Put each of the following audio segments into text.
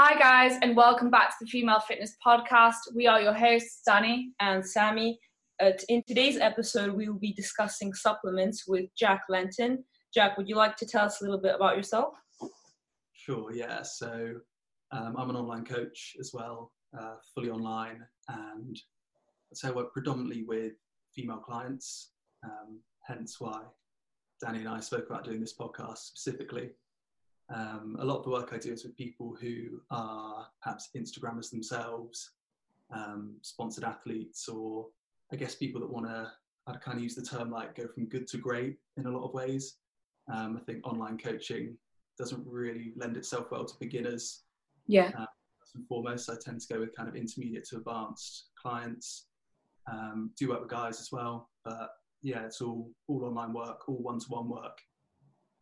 Hi, guys, and welcome back to the Female Fitness Podcast. We are your hosts, Danni and Sammy. Uh, in today's episode, we will be discussing supplements with Jack Lenton. Jack, would you like to tell us a little bit about yourself? Sure, yeah. So um, I'm an online coach as well, uh, fully online, and so I work predominantly with female clients, um, hence why Danni and I spoke about doing this podcast specifically. Um, a lot of the work I do is with people who are perhaps Instagrammers themselves, um, sponsored athletes, or I guess people that want to, I'd kind of use the term like go from good to great in a lot of ways. Um, I think online coaching doesn't really lend itself well to beginners. Yeah. Uh, first and foremost, I tend to go with kind of intermediate to advanced clients. Um, do work with guys as well, but yeah, it's all all online work, all one to one work.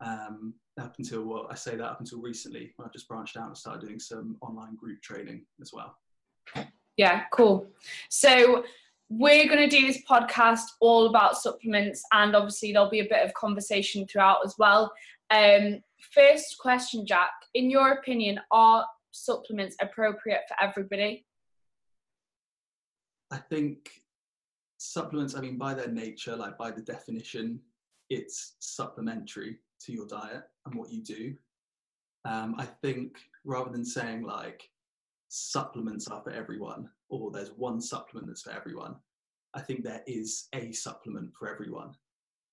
Um, up until well, I say that up until recently, I've just branched out and started doing some online group training as well. Yeah, cool. So we're going to do this podcast all about supplements, and obviously there'll be a bit of conversation throughout as well. Um, first question, Jack. In your opinion, are supplements appropriate for everybody? I think supplements. I mean, by their nature, like by the definition, it's supplementary to your diet and what you do. Um, I think rather than saying like supplements are for everyone or there's one supplement that's for everyone, I think there is a supplement for everyone,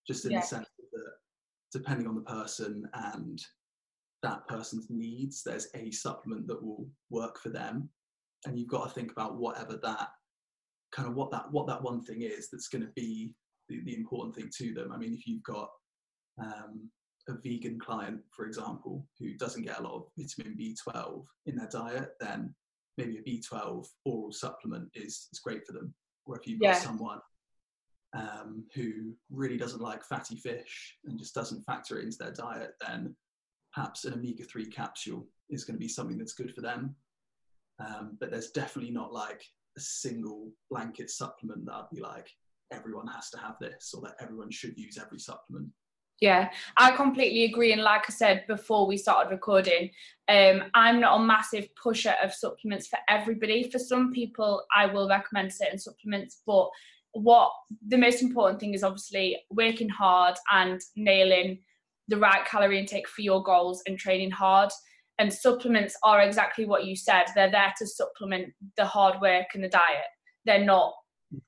just in yeah. the sense that depending on the person and that person's needs, there's a supplement that will work for them. And you've got to think about whatever that kind of what that what that one thing is that's going to be the, the important thing to them. I mean, if you've got um, a vegan client, for example, who doesn't get a lot of vitamin B12 in their diet, then maybe a B12 oral supplement is, is great for them. Or if you've got someone um, who really doesn't like fatty fish and just doesn't factor it into their diet, then perhaps an omega 3 capsule is going to be something that's good for them. Um, but there's definitely not like a single blanket supplement that I'd be like, everyone has to have this or that everyone should use every supplement. Yeah, I completely agree. And like I said before we started recording, um, I'm not a massive pusher of supplements for everybody. For some people, I will recommend certain supplements, but what the most important thing is obviously working hard and nailing the right calorie intake for your goals and training hard. And supplements are exactly what you said. They're there to supplement the hard work and the diet. They're not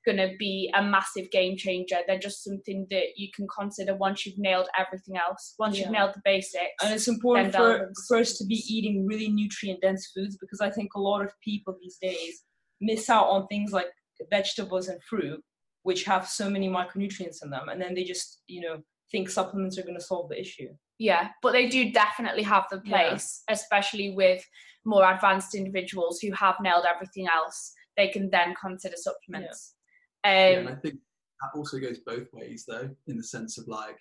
going to be a massive game changer. They're just something that you can consider once you've nailed everything else. Once yeah. you've nailed the basics. And it's important for, for us to be eating really nutrient dense foods because I think a lot of people these days miss out on things like vegetables and fruit, which have so many micronutrients in them. And then they just, you know, think supplements are going to solve the issue. Yeah, but they do definitely have the place, yeah. especially with more advanced individuals who have nailed everything else. They can then consider supplements. Um, yeah, and I think that also goes both ways, though, in the sense of like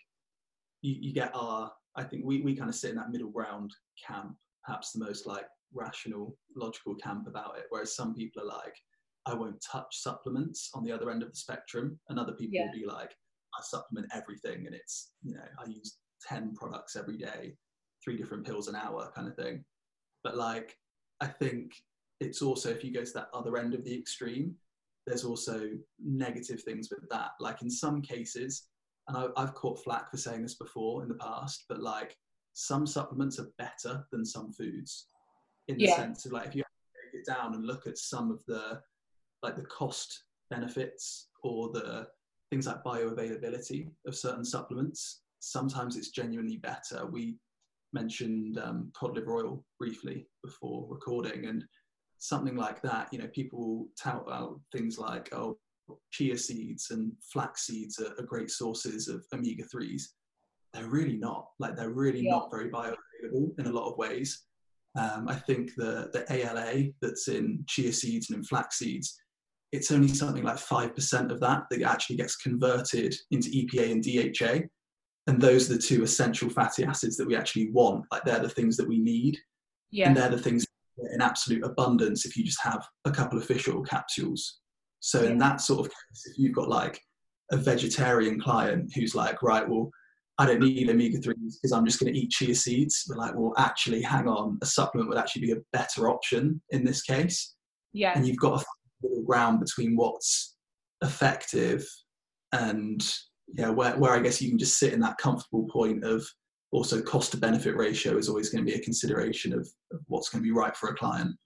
you, you get our. I think we we kind of sit in that middle ground camp, perhaps the most like rational, logical camp about it. Whereas some people are like, I won't touch supplements on the other end of the spectrum, and other people yeah. will be like, I supplement everything, and it's you know I use ten products every day, three different pills an hour, kind of thing. But like, I think it's also if you go to that other end of the extreme, there's also negative things with that. Like in some cases, and I, I've caught flack for saying this before in the past, but like some supplements are better than some foods in the yeah. sense of like if you break it down and look at some of the like the cost benefits or the things like bioavailability of certain supplements sometimes it's genuinely better we mentioned um, cod liver oil briefly before recording and something like that, you know, people tout out things like, oh, chia seeds and flax seeds are, are great sources of omega 3s. They're really not. Like, they're really yeah. not very bioavailable in a lot of ways. Um, I think the, the ALA that's in chia seeds and in flax seeds, it's only something like 5% of that that actually gets converted into EPA and DHA. And those are the two essential fatty acids that we actually want. Like, they're the things that we need. Yeah. And they're the things in absolute abundance if you just have a couple of fish oil capsules. So in that sort of case, if you've got like a vegetarian client who's like, right, well, I don't need omega 3s because I'm just going to eat chia seeds. We're like, well, actually, hang on, a supplement would actually be a better option in this case. Yeah. And you've got a middle ground between what's effective and yeah, where, where I guess you can just sit in that comfortable point of also cost to benefit ratio is always going to be a consideration of, of what's going to be right for a client.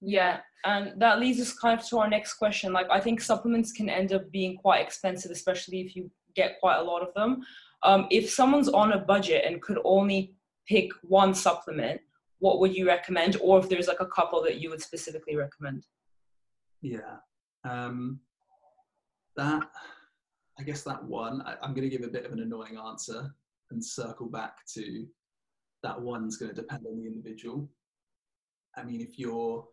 Yeah, and that leads us kind of to our next question. Like, I think supplements can end up being quite expensive, especially if you get quite a lot of them. Um, if someone's on a budget and could only pick one supplement, what would you recommend? Or if there's like a couple that you would specifically recommend? Yeah, um, that I guess that one. I, I'm going to give a bit of an annoying answer and circle back to that one's going to depend on the individual. I mean, if you're,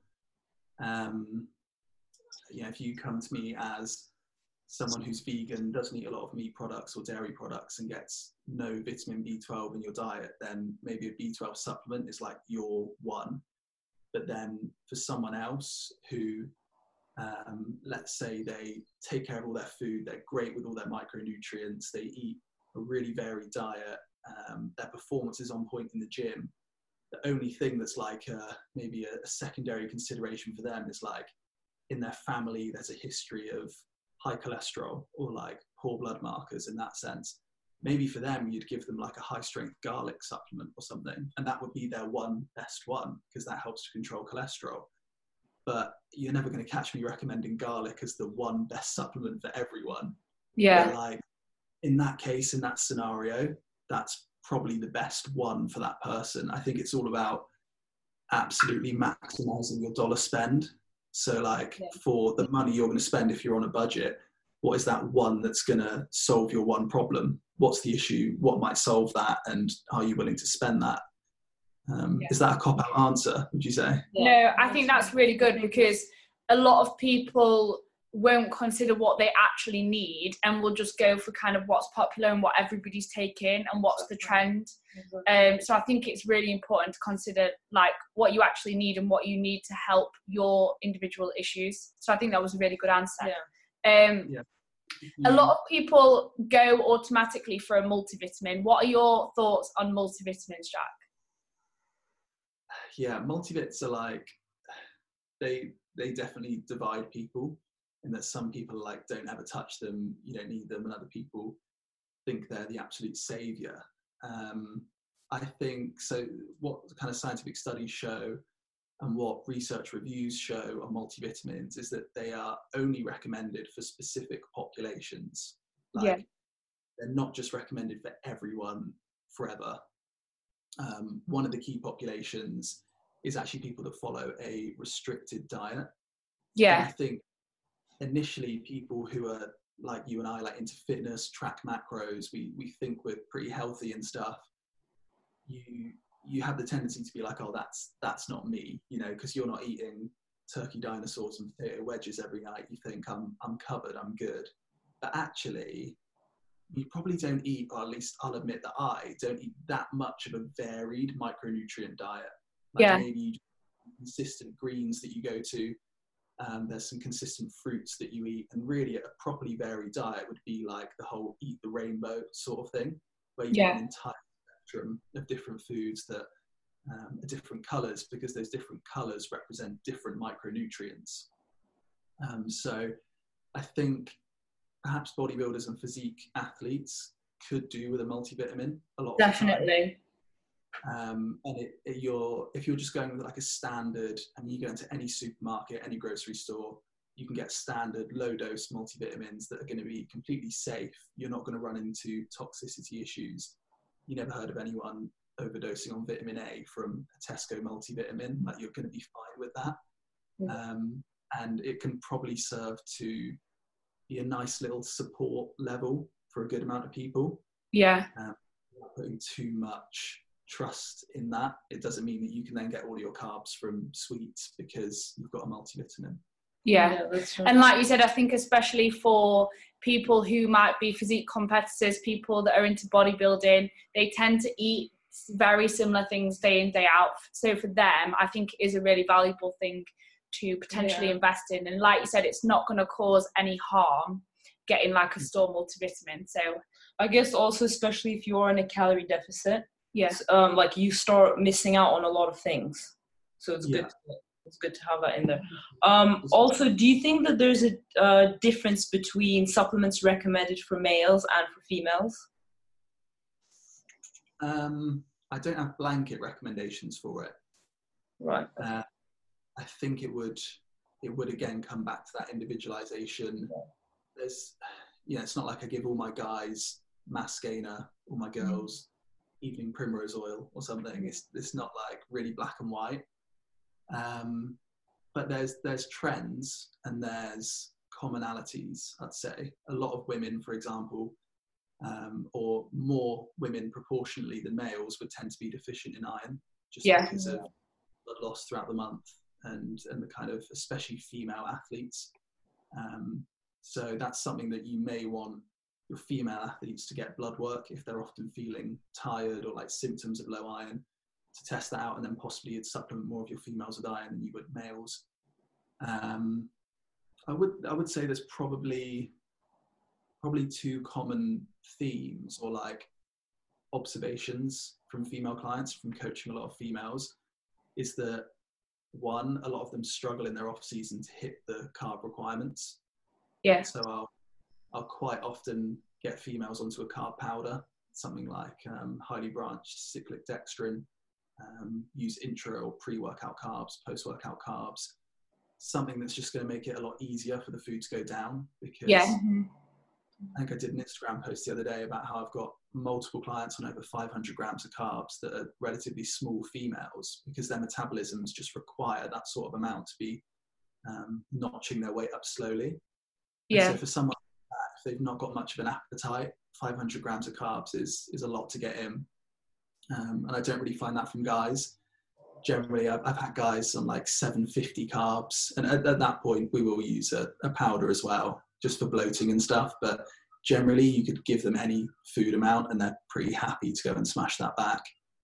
um, if you come to me as someone who's vegan, doesn't eat a lot of meat products or dairy products, and gets no vitamin B12 in your diet, then maybe a B12 supplement is like your one. But then for someone else who, um, let's say they take care of all their food, they're great with all their micronutrients, they eat a really varied diet, um, their performance is on point in the gym. The only thing that's like uh, maybe a, a secondary consideration for them is like in their family, there's a history of high cholesterol or like poor blood markers in that sense. Maybe for them, you'd give them like a high strength garlic supplement or something, and that would be their one best one because that helps to control cholesterol. But you're never going to catch me recommending garlic as the one best supplement for everyone. Yeah. Like in that case, in that scenario, that's probably the best one for that person. I think it's all about absolutely maximizing your dollar spend. So, like Yeah. for the money you're going to spend if you're on a budget, what is that one that's going to solve your one problem? What's the issue? What might solve that? And are you willing to spend that? Um, Yeah. Is that a cop out answer, would you say? No, I think that's really good because a lot of people won't consider what they actually need and will just go for kind of what's popular and what everybody's taking and what's the trend. Um, so I think it's really important to consider like what you actually need and what you need to help your individual issues. So I think that was a really good answer. Yeah. Um, Yeah. a lot of people go automatically for a multivitamin. What are your thoughts on multivitamins, Jack? yeah, multivits are like they they definitely divide people that some people like don't ever touch them, you don't need them, and other people think they're the absolute savior. Um, I think so. What kind of scientific studies show and what research reviews show on multivitamins is that they are only recommended for specific populations. Like, Yeah. They're not just recommended for everyone forever. Um, one of the key populations is actually people that follow a restricted diet. And Yeah, I think initially people who are like you and I, like into fitness, track macros, we we think we're pretty healthy and stuff. You you have the tendency to be like, oh, that's that's not me, you know, because you're not eating turkey dinosaurs and potato wedges every night. You think I'm I'm covered, I'm good, but actually. You probably don't eat, or at least I'll admit that I don't eat that much of a varied micronutrient diet. Like Yeah. maybe you consistent greens that you go to, um, there's some consistent fruits that you eat, and really a properly varied diet would be like the whole eat the rainbow sort of thing, where you Yeah. get an entire spectrum of different foods that um, are different colours because those different colours represent different micronutrients. Um, so I think perhaps bodybuilders and physique athletes could do with a multivitamin a lot. definitely. Um, and it, it, you're if you're just going with like a standard and you go into any supermarket any grocery store you can get standard low dose multivitamins that are going to be completely safe. You're not going to run into toxicity issues. You never heard of anyone overdosing on vitamin a from a tesco multivitamin. Like you're going to be fine with that. Mm. um, and it can probably serve to be a nice little support level for a good amount of people. Yeah, not putting too much trust in that. It doesn't mean that you can then get all your carbs from sweets because you've got a multivitamin. yeah. that's true. And like you said, I think especially for people who might be physique competitors, people that are into bodybuilding, they tend to eat very similar things day in, day out. So for them, I think it is a really valuable thing to potentially Yeah. invest in. And like you said, it's not going to cause any harm getting like a mm. store multivitamin. So I guess also, especially if you are in a calorie deficit, Yes. um, like you start missing out on a lot of things. So it's Yeah. good. To, it's good to have that in there. Um, also, do you think that there's a uh, difference between supplements recommended for males and for females? Um, I don't have blanket recommendations for it. Right. Uh, I think it would it would again come back to that individualization. There's, you know, it's not like I give all my guys mass gainer, all my girls evening primrose oil or something. It's it's not like really black and white. Um, but there's there's trends and there's commonalities. I'd say a lot of women, for example, um, or more women proportionally than males would tend to be deficient in iron just Yeah. because of blood loss throughout the month and and the kind of especially female athletes. Um, so that's something that you may want your female athletes to get blood work if they're often feeling tired or like symptoms of low iron to test that out and then possibly you'd supplement more of your females with iron than you would males. Um, I would I would say there's probably probably two common themes or like observations from female clients from coaching a lot of females is that one a lot of them struggle in their off season to hit the carb requirements yeah so I'll, I'll quite often get females onto a carb powder, something like um, highly branched cyclic dextrin, um, use intra or pre-workout carbs, post-workout carbs, something that's just going to make it a lot easier for the food to go down. Because Yeah. I think I did an Instagram post the other day about how I've got multiple clients on over 500 grams of carbs that are relatively small females because their metabolisms just require that sort of amount to be um, notching their weight up slowly. And Yeah. So for someone like that, if they've not got much of an appetite, 500 grams of carbs is is a lot to get in. Um, and I don't really find that from guys. Generally, I've, I've had guys on like 750 carbs, and at, at that point, we will use a, a powder as well, just for bloating and stuff. But generally, you could give them any food amount, and they're pretty happy to go and smash that back.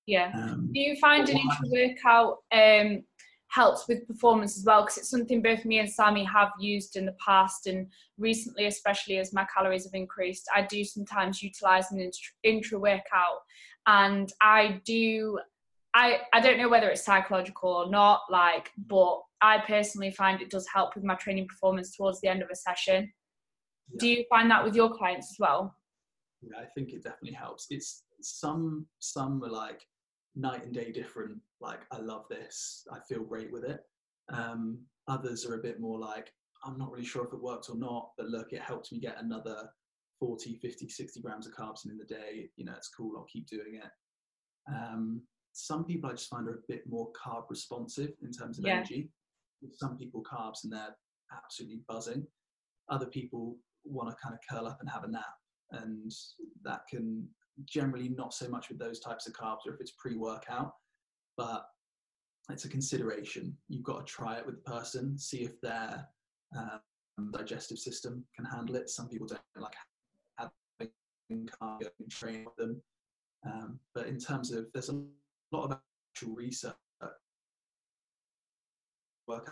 Yeah. Um, Do you find an intra workout um, helps with performance as well? Because it's something both me and Sammy have used in the past, and recently, especially as my calories have increased, I do sometimes utilize an intra, workout, and I do. I, I don't know whether it's psychological or not, like, but I personally find it does help with my training performance towards the end of a session. Do you find that with your clients as well? yeah, I think it definitely helps. It's some some are like night and day different. Like I love this, I feel great with it. Um, others are a bit more like I'm not really sure if it works or not, but look, it helps me get another 40, 50, 60 grams of carbs in the day. You know, it's cool. I'll keep doing it. Um, some people I just find are a bit more carb responsive in terms of Yeah. energy. Some people carbs and they're absolutely buzzing. Other people want to kind of curl up and have a nap and that can generally not so much with those types of carbs or if it's pre-workout but it's a consideration. You've got to try it with the person see if their um, digestive system can handle it. Some people don't like having carb and train with them. Um, but in terms of there's a lot of actual research. Work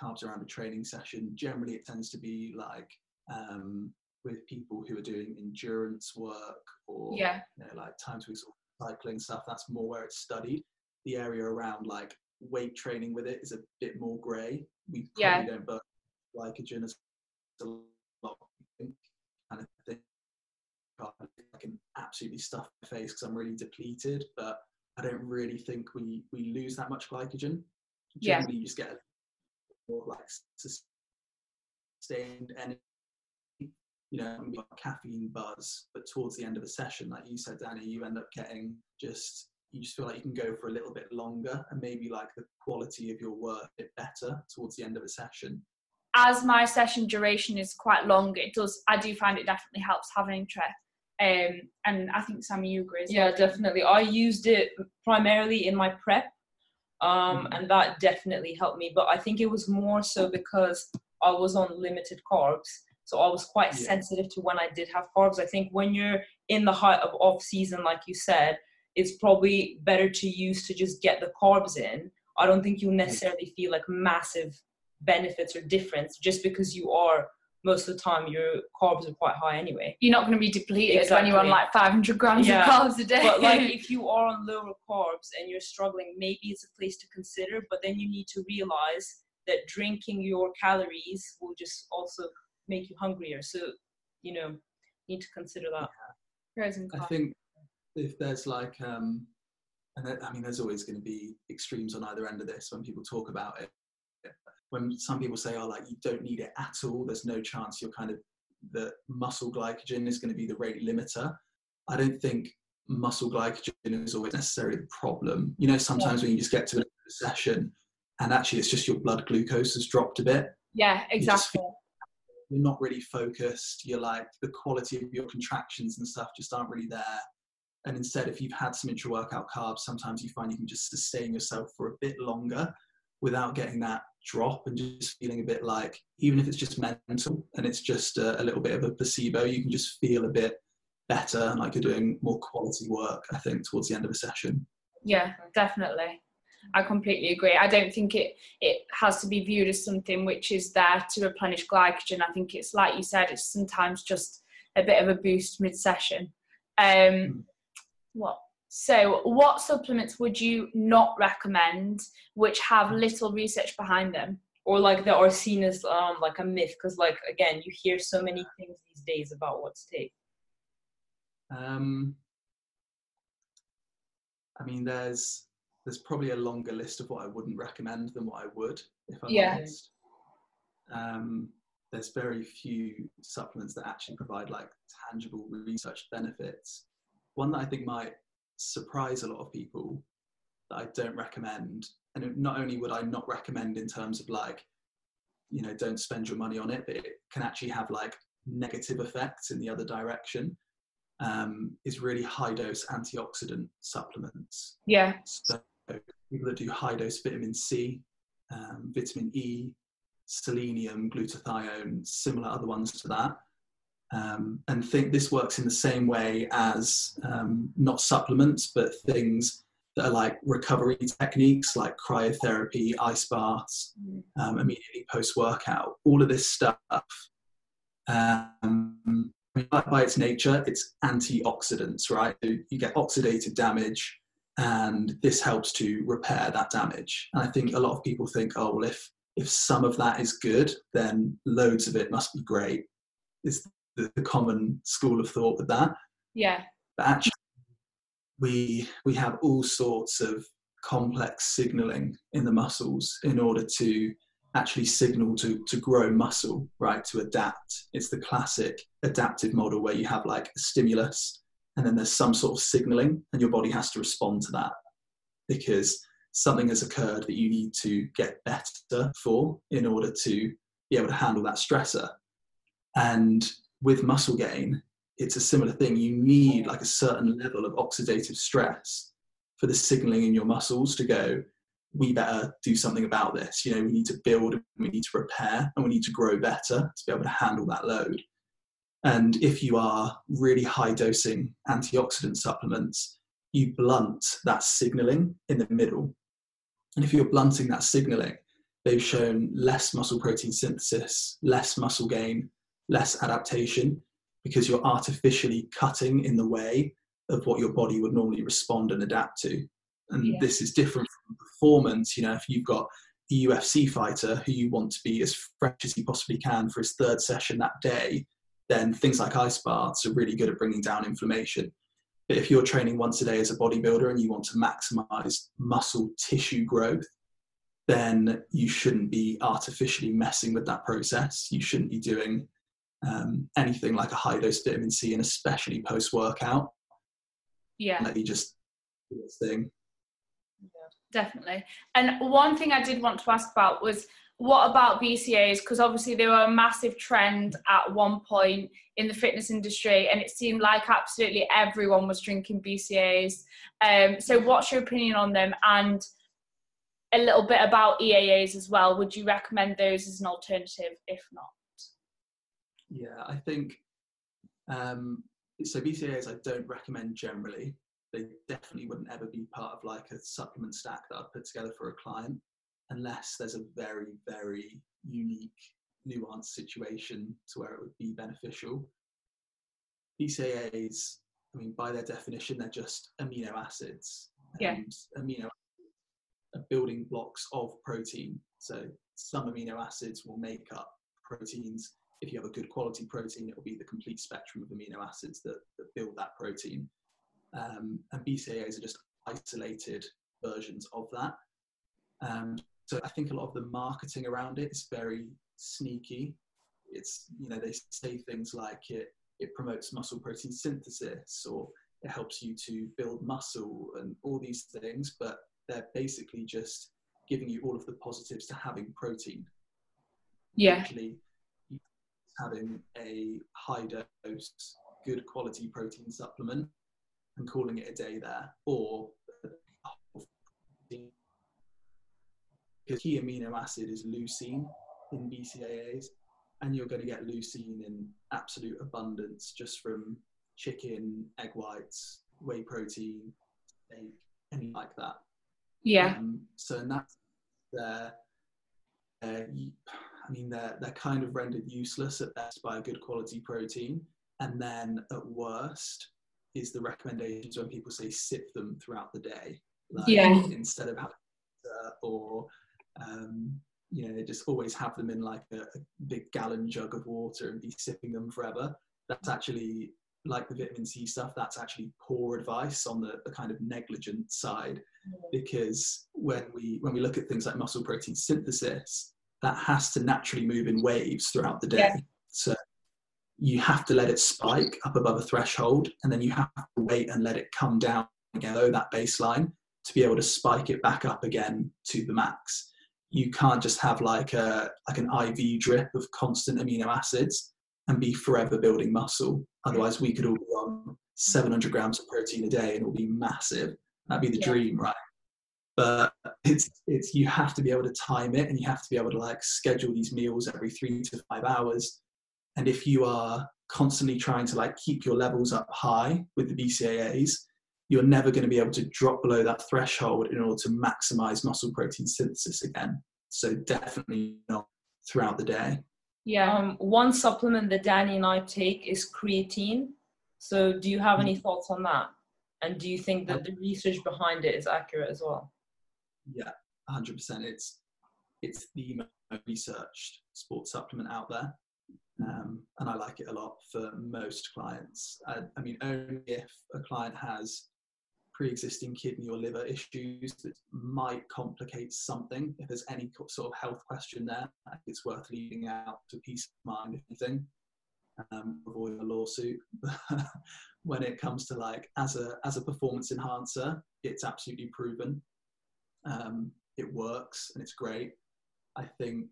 carbs around a training session. Generally it tends to be like um, with people who are doing endurance work or Yeah. you know, like time to exhaustion cycling stuff. That's more where it's studied. The area around like weight training with it is a bit more grey. We probably Yeah. don't burn glycogen as a lot of. And I think I can absolutely stuff my face because I'm really depleted, but I don't really think we we lose that much glycogen. Yeah. Generally, you just get more like sustained energy you know, we caffeine buzz, but towards the end of the session, like you said, Danni, you end up getting just you just feel like you can go for a little bit longer and maybe like the quality of your work a bit better towards the end of the session. as my session duration is quite long, it does. I do find it definitely helps having interest. Um, and I think Sammy, you agree. Yeah, well. definitely. I used it primarily in my prep, um, Mhm. and that definitely helped me. But I think it was more so because I was on limited carbs, so I was quite Yeah. sensitive to when I did have carbs. I think when you're in the height of off season, like you said, it's probably better to use to just get the carbs in. I don't think you'll necessarily feel like massive benefits or difference just because you are most of the time your carbs are quite high anyway. You're not going to be depleted exactly. when you're on like 500 grams yeah. of carbs a day. But like if you are on lower carbs and you're struggling, maybe it's a place to consider. But then you need to realize that drinking your calories will just also make you hungrier. So you know, need to consider that. Pros and cons. I think if there's like um and I mean, there's always going to be extremes on either end of this when people talk about it when some people say, oh, like you don't need it at all, there's no chance you're kind of the muscle glycogen is going to be the rate limiter. I don't think muscle glycogen is always necessarily the problem. You know, sometimes yeah. when you just get to a session and actually it's just your blood glucose has dropped a bit. Yeah, exactly. You are not really focused. You're like the quality of your contractions and stuff just aren't really there. And instead, if you've had some intra workout carbs, sometimes you find you can just sustain yourself for a bit longer without getting that drop and just feeling a bit like, even if it's just mental and it's just a, a little bit of a placebo, you can just feel a bit better and like you're doing more quality work, I think, towards the end of a session. Yeah, definitely. I completely agree. I don't think it it has to be viewed as something which is there to replenish glycogen. I think it's like you said, it's sometimes just a bit of a boost mid session. Um, mm. What so, what supplements would you not recommend which have little research behind them? Or like that are seen as um, like a myth? Because, like, again, you hear so many things these days about what to take. Um, I mean, there's there's probably a longer list of what I wouldn't recommend than what I would, if I'm yeah. honest. Um, there's very few supplements that actually provide like tangible research benefits. One that I think might surprise a lot of people that I don't recommend. And not only would I not recommend in terms of like, you know, don't spend your money on it, but it can actually have like negative effects in the other direction. Um, is really high dose antioxidant supplements. Yeah. So people that do high dose vitamin C, um, vitamin E, selenium, glutathione, similar other ones to that, um, and think this works in the same way as um, not supplements, but things that are like recovery techniques like cryotherapy, ice baths, um, immediately post workout. All of this stuff, um, by its nature, it's antioxidants, right? You get oxidative damage, and this helps to repair that damage. And I think a lot of people think, oh, well, if if some of that is good, then loads of it must be great. Is the, the common school of thought with that. Yeah. But actually, we we have all sorts of complex signaling in the muscles in order to actually signal to to grow muscle right to adapt it's the classic adaptive model where you have like a stimulus and then there's some sort of signaling and your body has to respond to that because something has occurred that you need to get better for in order to be able to handle that stressor and with muscle gain, it's a similar thing. You need like a certain level of oxidative stress for the signaling in your muscles to go, we better do something about this. You know, we need to build, we need to repair, and we need to grow better to be able to handle that load. And if you are really high dosing antioxidant supplements, you blunt that signaling in the middle. And if you're blunting that signaling, they've shown less muscle protein synthesis, less muscle gain, less adaptation because you're artificially cutting in the way of what your body would normally respond and adapt to. And yeah. this is different from performance. You know, if you've got a UFC fighter who you want to be as fresh as he possibly can for his third session that day, then things like ice baths are really good at bringing down inflammation. But if you're training once a day as a bodybuilder and you want to maximize muscle tissue growth, then you shouldn't be artificially messing with that process. You shouldn't be doing um, anything like a high dose vitamin C, and especially post workout. Yeah. Let you just do this thing. Definitely. And one thing I did want to ask about was what about BCAs? Because obviously they were a massive trend at one point in the fitness industry, and it seemed like absolutely everyone was drinking BCAs. Um, so, what's your opinion on them? And a little bit about EAAs as well. Would you recommend those as an alternative? If not, yeah, I think um, so. BCAAs I don't recommend generally. They definitely wouldn't ever be part of like a supplement stack that I'd put together for a client, unless there's a very very unique nuanced situation to where it would be beneficial. BCAAs, I mean, by their definition, they're just amino acids. Yeah. And amino are building blocks of protein. So some amino acids will make up proteins. If you have a good quality protein, it will be the complete spectrum of amino acids that, that build that protein. Um, and BCAAs are just isolated versions of that. Um, so I think a lot of the marketing around it is very sneaky. It's you know they say things like it it promotes muscle protein synthesis or it helps you to build muscle and all these things, but they're basically just giving you all of the positives to having protein. Yeah. Actually, having a high dose, good quality protein supplement and calling it a day there, or because key amino acid is leucine in BCAAs, and you're going to get leucine in absolute abundance just from chicken, egg whites, whey protein, steak, anything like that. Yeah. Um, so in that, they're, they're, I mean, they're they're kind of rendered useless at best by a good quality protein, and then at worst is the recommendations when people say sip them throughout the day, like Yeah. instead of having or um, you know, just always have them in like a, a big gallon jug of water and be sipping them forever. That's actually like the vitamin C stuff. That's actually poor advice on the, the kind of negligent side, because when we when we look at things like muscle protein synthesis, that has to naturally move in waves throughout the day. Yeah. So you have to let it spike up above a threshold, and then you have to wait and let it come down again below that baseline to be able to spike it back up again to the max you can't just have like a like an IV drip of constant amino acids and be forever building muscle. Otherwise, we could all be on 700 grams of protein a day and it'll be massive. That'd be the Yeah. dream, right? But it's it's you have to be able to time it and you have to be able to like schedule these meals every three to five hours. And if you are constantly trying to like keep your levels up high with the BCAAs, you're never going to be able to drop below that threshold in order to maximize muscle protein synthesis again. So definitely not throughout the day. Yeah. Um, one supplement that Danni and I take is creatine. So, do you have any thoughts on that? And do you think that the research behind it is accurate as well? Yeah, 100%. It's it's the most researched sports supplement out there, um, and I like it a lot for most clients. I, I mean, only if a client has pre-existing kidney or liver issues that might complicate something. If there's any sort of health question there, it's worth leaving out to peace of mind, if anything. Um, avoid a lawsuit. when it comes to like as a as a performance enhancer, it's absolutely proven. Um, it works and it's great. I think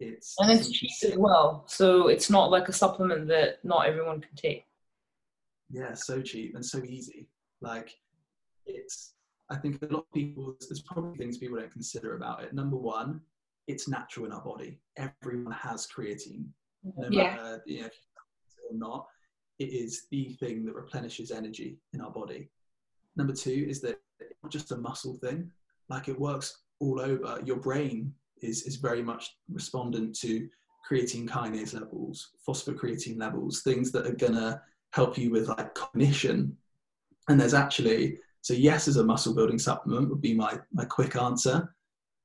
it's And it's cheap as well. So, it's not like a supplement that not everyone can take. yeah so cheap and so easy like it's i think a lot of people there's probably things people don't consider about it. Number one it's natural in our body. Everyone has creatine. No Yeah. matter you know, or not it is the thing that replenishes energy in our body. Number two is that it's not just a muscle thing. Like it works all over. Your brain is is very much respondent to creatine kinase levels phosphocreatine levels things that are gonna help you with like cognition. And there's actually so yes, as a muscle building supplement would be my my quick answer,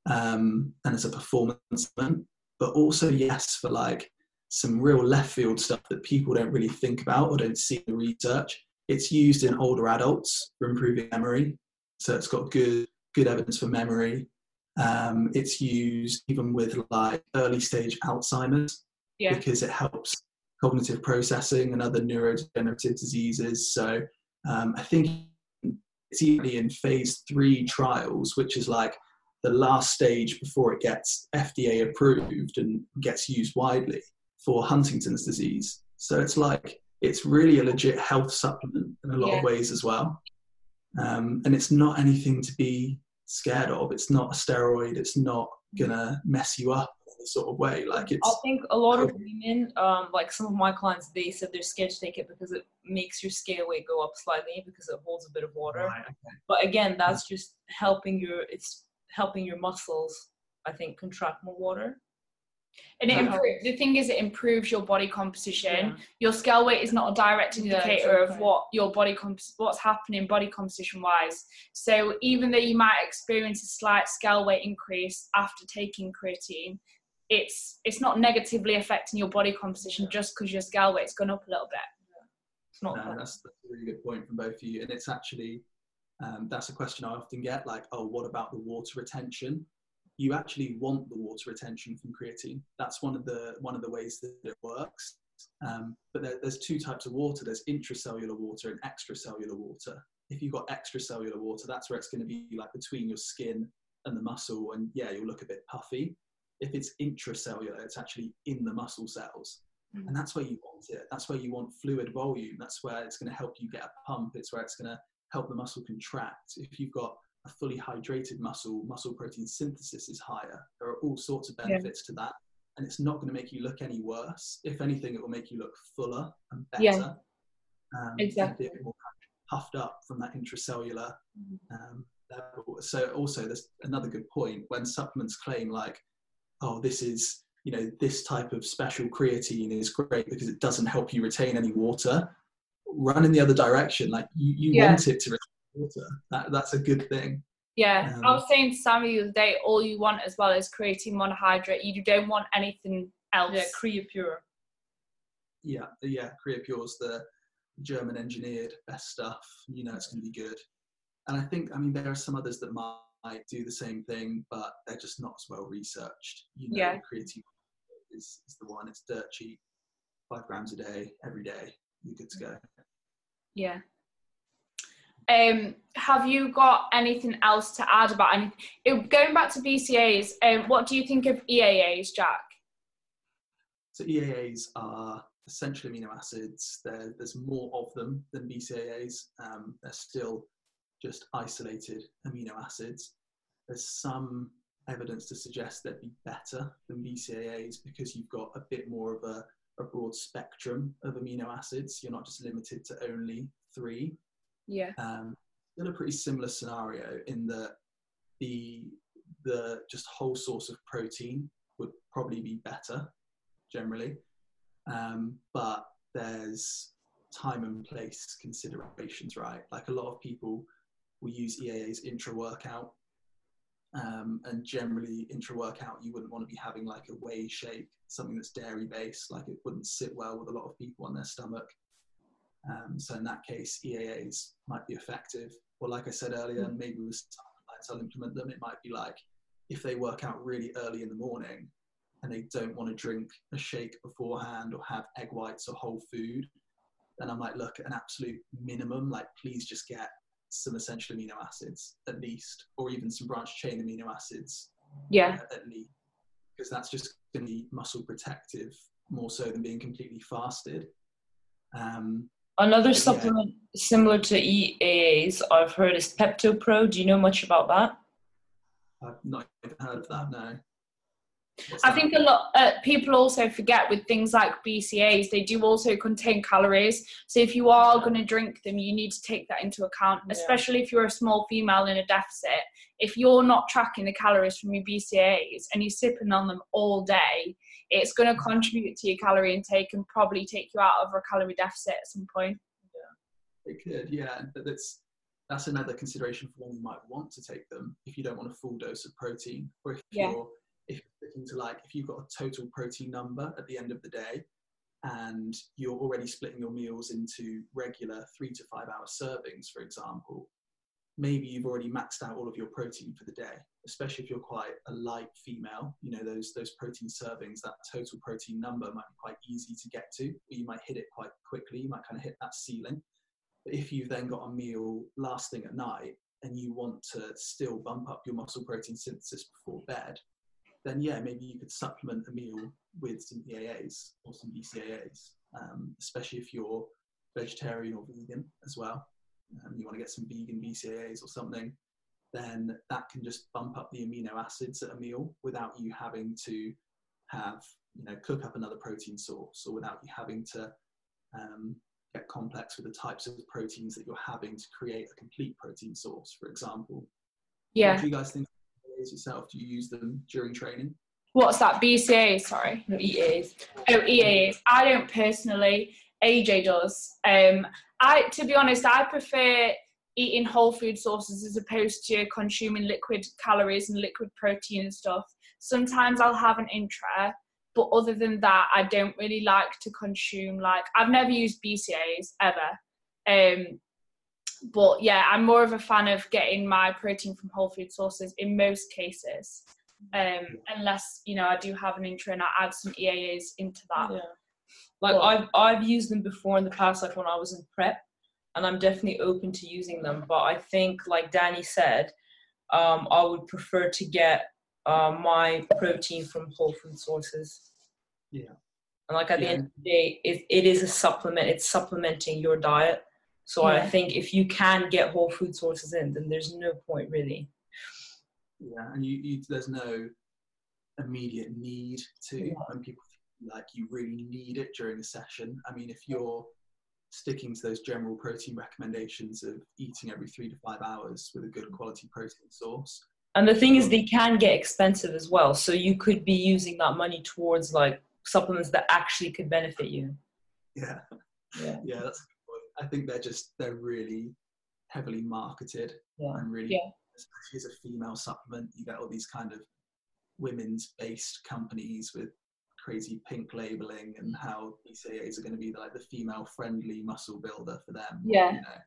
um, and as a performance supplement, but also yes for like some real left field stuff that people don't really think about or don't see in the research. It's used in older adults for improving memory, so it's got good good evidence for memory. Um, it's used even with like early stage Alzheimer's Yeah. because it helps cognitive processing and other neurodegenerative diseases. So um, I think it's even in phase three trials, which is like the last stage before it gets FDA approved and gets used widely for Huntington's disease. So it's like it's really a legit health supplement in a lot Yeah. of ways as well. Um, and it's not anything to be scared of. It's not a steroid. It's not gonna mess you up in any sort of way. Like it's. I think a lot of women, um, like some of my clients, they said they're scared to take it because it makes your scale weight go up slightly because it holds a bit of water. Right, okay. But again, that's just helping your it's helping your muscles. I think contract more water. And it Yeah. improve, the thing is, it improves your body composition. Yeah. Your scale weight is not a direct Yeah, indicator of what your body comp- what's happening body composition wise. So even though you might experience a slight scale weight increase after taking creatine, it's it's not negatively affecting your body composition just because your scale weight's gone up a little bit. It's not No, that's, that's a really good point from both of you. And it's actually, um, that's a question I often get like, oh, what about the water retention? You actually want the water retention from creatine. That's one of the one of the ways that it works. Um, but there, there's two types of water. There's intracellular water and extracellular water. If you've got extracellular water, that's where it's going to be like between your skin and the muscle, and yeah, you'll look a bit puffy. If it's intracellular, it's actually in the muscle cells and that's where you want it. That's where you want fluid volume. That's where it's going to help you get a pump. It's where it's going to help the muscle contract. If you've got a fully hydrated muscle, muscle protein synthesis is higher. There are all sorts of Yeah. benefits to that. And it's not going to make you look any worse. If anything, it will make you look fuller and better. Yeah. Um, Exactly. And more puffed up from that intracellular Mm-hmm. um, level. So also, there's another good point when supplements claim like, oh, this is you know this type of special creatine is great because it doesn't help you retain any water. Run in the other direction. Like you, you Yeah. want it to retain water. That, that's a good thing. Yeah, I Um, was saying to Sammy the other day, all you want as well is creatine monohydrate. You don't want anything else. Yeah, Creapure. Yeah, yeah. Creapure's the German engineered best stuff. You know it's going to be good. And I think I mean there are some others that might do the same thing, but they're just not as well researched. You know, Yeah. creatine is, is the one. It's dirt cheap, five grams a day, every day. You're good to go. Yeah. Um, have you got anything else to add about any? it- Going back to BCAs, um, what do you think of EAAs, Jack? So EAAs are essential amino acids. There, there's more of them than BCAAs. Um, they're still just isolated amino acids. There's some evidence to suggest they'd be better than BCAAs because you've got a bit more of a, a broad spectrum of amino acids. You're not just limited to only three. Yeah. Um, still a pretty similar scenario in that the the just whole source of protein would probably be better generally, um, but there's time and place considerations, right? Like a lot of people will use EAAs intra workout, um, and generally intra workout you wouldn't want to be having like a whey shake, something that's dairy based, like it wouldn't sit well with a lot of people on their stomach. Um, so in that case, EAAs might be effective. Or like I said earlier, maybe with supplements, I'll implement them. It might be like if they work out really early in the morning and they don't want to drink a shake beforehand or have egg whites or whole food, then I might look at an absolute minimum, like please just get some essential amino acids at least, or even some branched chain amino acids Yeah. uh, at least, because that's just going to be muscle protective more so than being completely fasted. Um, Another Yeah. supplement similar to EAAs I've heard is PeptoPro. Do you know much about that? I've not even heard of that. No. What's I that? think a lot uh, people also forget with things like BCAs, they do also contain calories. So if you are going to drink them, you need to take that into account, Yeah. especially if you're a small female in a deficit. If you're not tracking the calories from your BCAs and you're sipping on them all day, it's going to contribute to your calorie intake and probably take you out of a calorie deficit at some point. It could, yeah, but that's that's another consideration for you might want to take them if you don't want a full dose of protein, or if Yeah. you're if you're looking to like if you've got a total protein number at the end of the day, and you're already splitting your meals into regular three to five hour servings, for example, maybe you've already maxed out all of your protein for the day. Especially if you're quite a light female, you know those those protein servings, that total protein number might be quite easy to get to. You might hit it quite quickly. You might kind of hit that ceiling. But if you've then got a meal last thing at night and you want to still bump up your muscle protein synthesis before bed, then yeah, maybe you could supplement a meal with some EAAs or some BCAAs, um, especially if you're vegetarian or vegan as well. Um, you want to get some vegan BCAAs or something, then that can just bump up the amino acids at a meal without you having to have, you know, cook up another protein source or without you having to um, get complex with the types of proteins that you're having to create a complete protein source, for example. Yeah. What do you guys think of yourself? Do you use them during training? What's that? BCA, sorry. No, EAs. Oh, EAs. I don't personally. AJ does. Um, I, to be honest, I prefer eating whole food sources as opposed to consuming liquid calories and liquid protein and stuff. Sometimes I'll have an intra, but other than that, I don't really like to consume. Like I've never used BCAs ever. Um, but yeah, I'm more of a fan of getting my protein from whole food sources in most cases. Um, unless you know I do have an intra and I add some EAAs into that. Yeah. Like Well- I've I've used them before in the past, like when I was in prep, and I'm definitely open to using them. But I think, like Danni said, um, I would prefer to get uh, my protein from whole food sources. Yeah. And like at the end of the day, it, it is a supplement. It's supplementing your diet. So I think if you can get whole food sources in, then there's no point really. Yeah, and you, you there's no immediate need to Yeah. when people feel like you really need it during a session. I mean, if you're sticking to those general protein recommendations of eating every three to five hours with a good mm. quality protein source, And the thing is, they can get expensive as well. So you could be using that money towards like supplements that actually could benefit you. yeah, Yeah. yeah, that's a good point. I think they're just they're really heavily marketed Yeah. and really, Yeah. especially as a female supplement, you get all these kind of women's based companies with crazy pink labeling and how BCAAs are going to be like the female friendly muscle builder for them. Yeah. You know?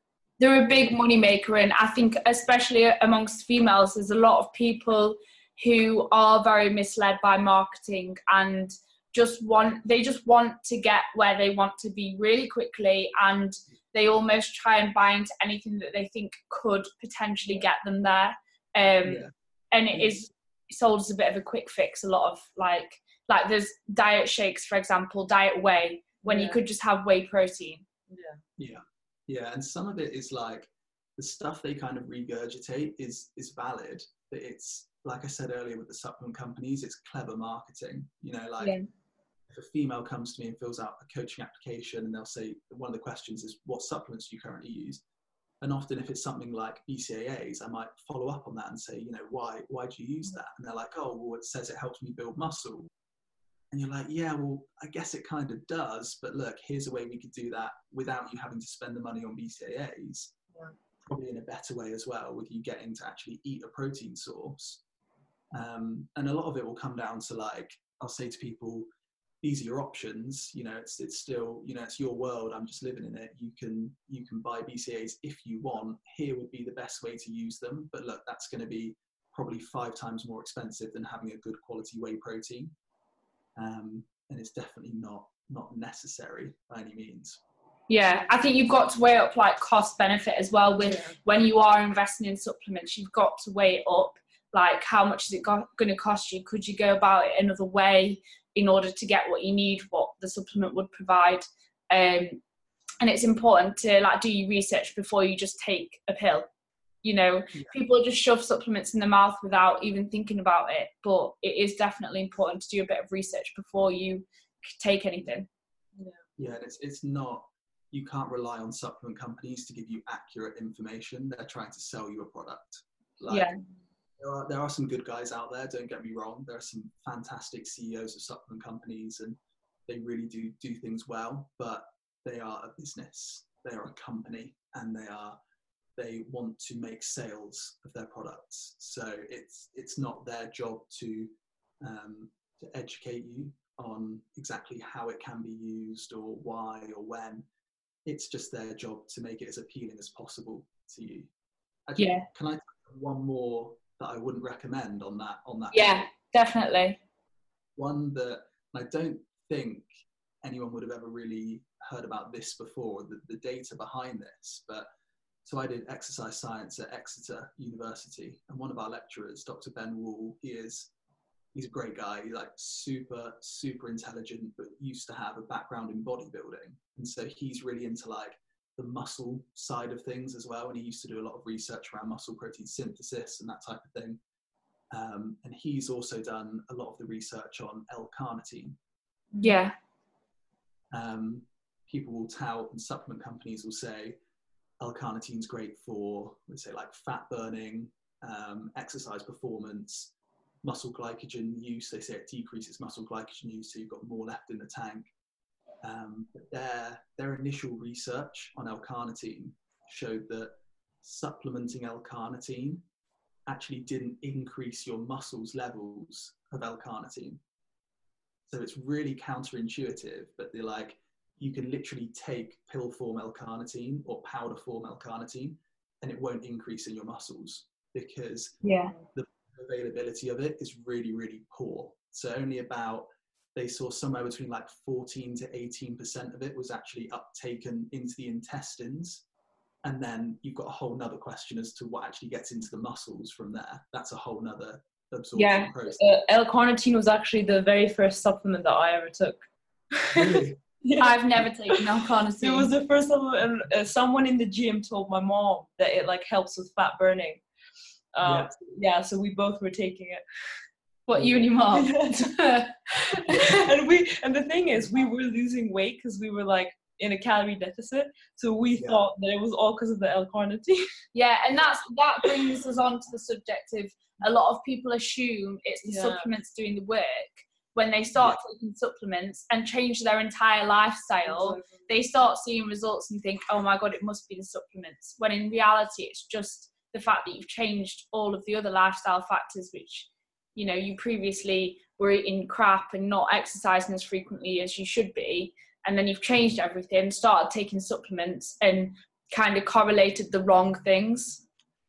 they're a big money maker and i think especially amongst females there's a lot of people who are very misled by marketing and just want they just want to get where they want to be really quickly and they almost try and buy into anything that they think could potentially get them there um, Yeah. and it is sold as a bit of a quick fix a lot of like like there's diet shakes for example diet whey when you could just have whey protein Yeah. Yeah, yeah, and some of it is like the stuff they kind of regurgitate is is valid, but it's like I said earlier with the supplement companies, it's clever marketing. You know, like Yeah. If a female comes to me and fills out a coaching application, and they'll say one of the questions is, "What supplements do you currently use?" And often, if it's something like BCAAs, I might follow up on that and say, you know, why why do you use that? And they're like, oh, well, it says it helps me build muscle. And you're like, yeah, well, I guess it kind of does, but look, here's a way we could do that without you having to spend the money on BCAAs. Yeah. Probably in a better way as well, with you getting to actually eat a protein source. Um, and a lot of it will come down to like, I'll say to people, these are your options. You know, it's it's still, you know, it's your world. I'm just living in it. You can you can buy BCAAs if you want. Here would be the best way to use them, but look, that's going to be probably five times more expensive than having a good quality whey protein um, and it's definitely not not necessary by any means. Yeah, I think you've got to weigh up like cost benefit as well with Yeah. when you are investing in supplements. You've got to weigh it up. Like, how much is it go- going to cost you? Could you go about it another way in order to get what you need, what the supplement would provide? Um, and it's important to like do your research before you just take a pill. You know, Yeah. people just shove supplements in their mouth without even thinking about it. But it is definitely important to do a bit of research before you take anything. Yeah, and it's it's not you can't rely on supplement companies to give you accurate information. They're trying to sell you a product. Like, Yeah. There are, there are some good guys out there. Don't get me wrong. There are some fantastic CEOs of supplement companies, and they really do do things well. But they are a business. They are a company, and they are they want to make sales of their products. So it's it's not their job to um, to educate you on exactly how it can be used or why or when. It's just their job to make it as appealing as possible to you. Actually, Yeah. Can I one more that I wouldn't recommend on that on that? Yeah, definitely. One that I don't think anyone would have ever really heard about this before, the, the data behind this. But so I did exercise science at Exeter University, and one of our lecturers, Dr. Ben Wall, he is he's a great guy. He's like super, super intelligent, but used to have a background in bodybuilding. And so he's really into like the muscle side of things as well. And he used to do a lot of research around muscle protein synthesis and that type of thing. Um, and he's also done a lot of the research on L-carnitine. Yeah. Um, people will tout and supplement companies will say L-carnitine is great for, let's say, like fat burning, um, exercise performance. muscle glycogen use. They say it decreases muscle glycogen use, so you've got more left in the tank. Um, but their, their initial research on L-carnitine showed that supplementing L-carnitine actually didn't increase your muscles levels of L-carnitine. So it's really counterintuitive, but they're like, you can literally take pill form L-carnitine or powder form L-carnitine and it won't increase in your muscles because yeah. the availability of it is really, really poor. So only about they saw somewhere between like 14 to 18% of it was actually uptaken into the intestines. And then you've got a whole nother question as to what actually gets into the muscles from there. That's a whole nother absorption yeah, process. Uh, L-carnitine was actually the very first supplement that I ever took. Really? Yeah. I've never taken L-carnitine. It was the first time, and uh, someone in the gym told my mom that it like helps with fat burning. Um, yeah. so we both were taking it. What you and your mom. and we, and the thing is, we were losing weight because we were like in a calorie deficit. So we Yeah. thought that it was all because of the L-carnitine. yeah, and that's that brings us on to the subject of a lot of people assume it's the Yeah. supplements doing the work when they start taking supplements and change their entire lifestyle. They start seeing results and think, "Oh my god, it must be the supplements." When in reality, it's just the fact that you've changed all of the other lifestyle factors, which you know you previously were eating crap and not exercising as frequently as you should be, and then you've changed everything, started taking supplements, and kind of correlated the wrong things.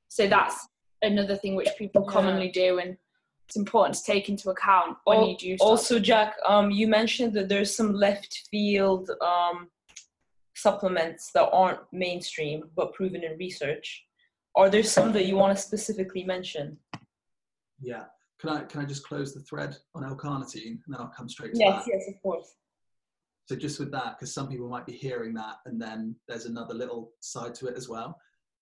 So that's another thing which people Yeah. commonly do, and it's important to take into account when Al- you do. Start Also, Jack, um, you mentioned that there's some left field um, supplements that aren't mainstream but proven in research. Are there some that you want to specifically mention? Yeah. Can I can I just close the thread on L-carnitine and then I'll come straight to Yes, that. yes, yes, of course. So just with that, because some people might be hearing that, and then there's another little side to it as well.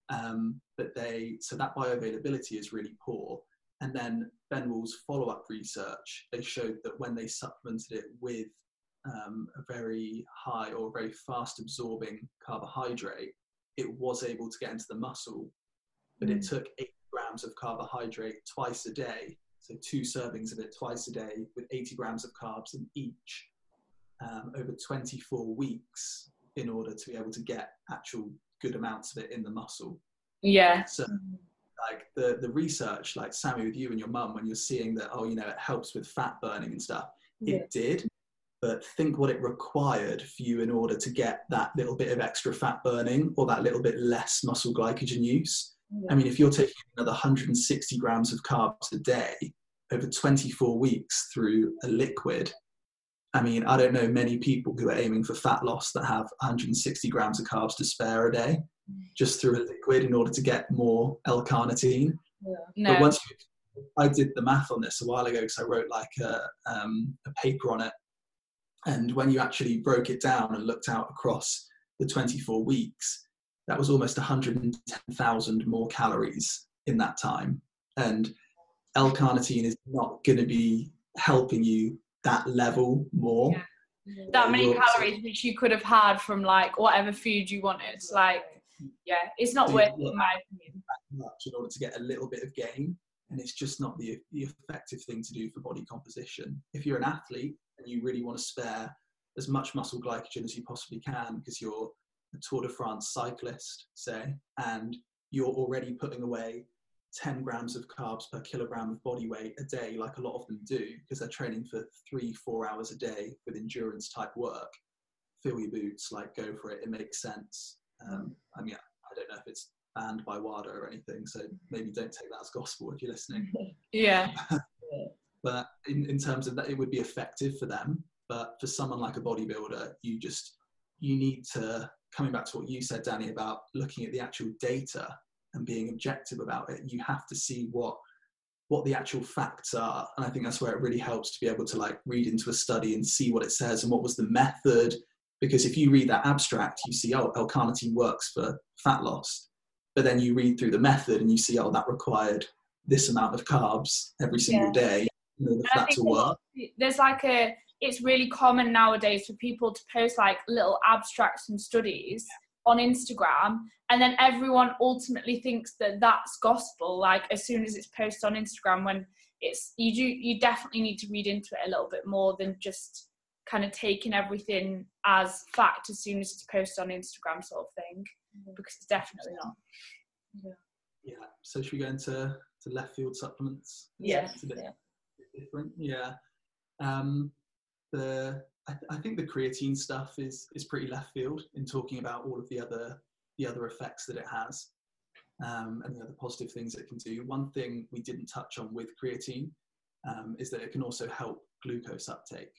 Um, but they so that bioavailability is really poor. And then Ben Wall's follow-up research, they showed that when they supplemented it with um, a very high or very fast absorbing carbohydrate, it was able to get into the muscle. But it took eight grams of carbohydrate twice a day, so two servings of it twice a day with 80 grams of carbs in each um, over 24 weeks in order to be able to get actual good amounts of it in the muscle. yeah, So, like the the research, like Sammy with you and your mum, when you're seeing that, oh, you know, it helps with fat burning and stuff, it did. But think what it required for you in order to get that little bit of extra fat burning or that little bit less muscle glycogen use. I mean, if you're taking another 160 grams of carbs a day over 24 weeks through a liquid, I mean, I don't know many people who are aiming for fat loss that have 160 grams of carbs to spare a day just through a liquid in order to get more L-carnitine. Yeah. no, But once you, I did the math on this a while ago because I wrote like a, um, a paper on it. And when you actually broke it down and looked out across the 24 weeks, that was almost 110,000 more calories in that time. And L-carnitine is not going to be helping you that level more. Yeah. that many You're- calories which you could have had from like whatever food you wanted. Like, yeah, it's not Dude, worth it in my opinion. much in order to get a little bit of gain and it's just not the, the effective thing to do for body composition if you're an athlete and you really want to spare as much muscle glycogen as you possibly can because you're a tour de france cyclist say and you're already putting away 10 grams of carbs per kilogram of body weight a day like a lot of them do because they're training for three four hours a day with endurance type work fill your boots like go for it it makes sense um, i mean i don't know if it's banned by WADA or anything, so maybe don't take that as gospel if you're listening. Yeah, But in, in terms of that, it would be effective for them. But for someone like a bodybuilder, you just you need to coming back to what you said, Danni, about looking at the actual data and being objective about it. You have to see what what the actual facts are, and I think that's where it really helps to be able to like read into a study and see what it says and what was the method. Because if you read that abstract, you see, oh, L-carnitine works for fat loss but then you read through the method and you see oh that required this amount of carbs every single Yeah. day in order for that to work there's like a it's really common nowadays for people to post like little abstracts and studies on Instagram and then everyone ultimately thinks that that's gospel like as soon as it's posted on Instagram when it's you do you definitely need to read into it a little bit more than just kind of taking everything as fact as soon as it's posted on Instagram sort of thing mm-hmm. because it's definitely not. Yeah. Yeah. So should we go into to left field supplements? Yeah. It's a bit yeah. different. Yeah. Um, the I, th- I, think the creatine stuff is is pretty left field in talking about all of the other the other effects that it has um, and the other positive things it can do. One thing we didn't touch on with creatine um, is that it can also help glucose uptake.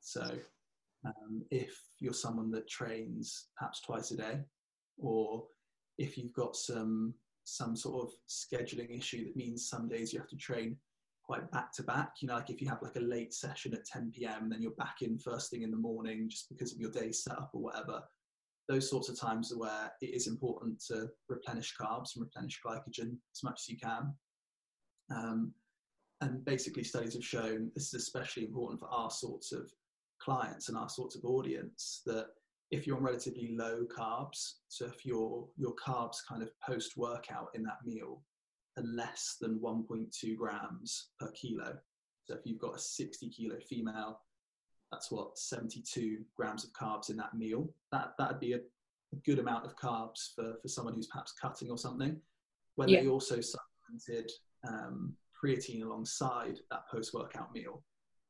So um, if you're someone that trains perhaps twice a day, or if you've got some some sort of scheduling issue that means some days you have to train quite back to back. You know, like if you have like a late session at 10 p.m., then you're back in first thing in the morning just because of your day setup or whatever. Those sorts of times are where it is important to replenish carbs and replenish glycogen as much as you can. Um, and basically, studies have shown this is especially important for our sorts of clients and our sorts of audience that if you're on relatively low carbs, so if your your carbs kind of post workout in that meal less than 1.2 grams per kilo. So if you've got a 60 kilo female, that's what 72 grams of carbs in that meal. That that'd be a, good amount of carbs for for someone who's perhaps cutting or something. When yeah. they also supplemented um, creatine alongside that post workout meal,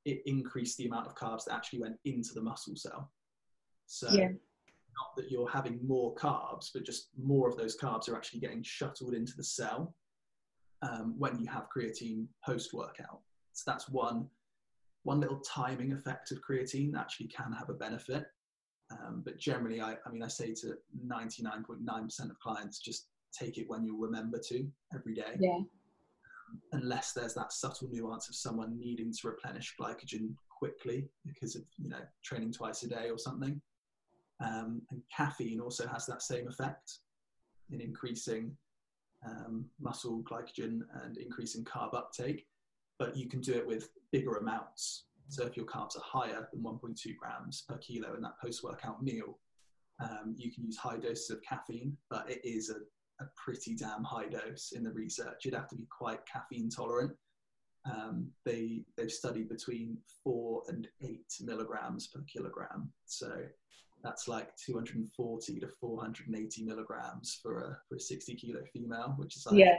it increased the amount of carbs that actually went into the muscle cell. So yeah. not that you're having more carbs, but just more of those carbs are actually getting shuttled into the cell um, when you have creatine post workout. So that's one one little timing effect of creatine actually can have a benefit. Um, but generally, I, I mean, I say to 99.9% of clients, just take it when you remember to every day. Yeah. Um, unless there's that subtle nuance of someone needing to replenish glycogen quickly because of you know training twice a day or something. Um, and caffeine also has that same effect in increasing um, muscle glycogen and increasing carb uptake, but you can do it with bigger amounts. So if your carbs are higher than 1.2 grams per kilo in that post-workout meal, um, you can use high doses of caffeine, but it is a, a, pretty damn high dose in the research. You'd have to be quite caffeine tolerant. Um, they they've studied between four and eight milligrams per kilogram. So that's like 240 to 480 milligrams for a for a 60 kilo female, which is like yeah.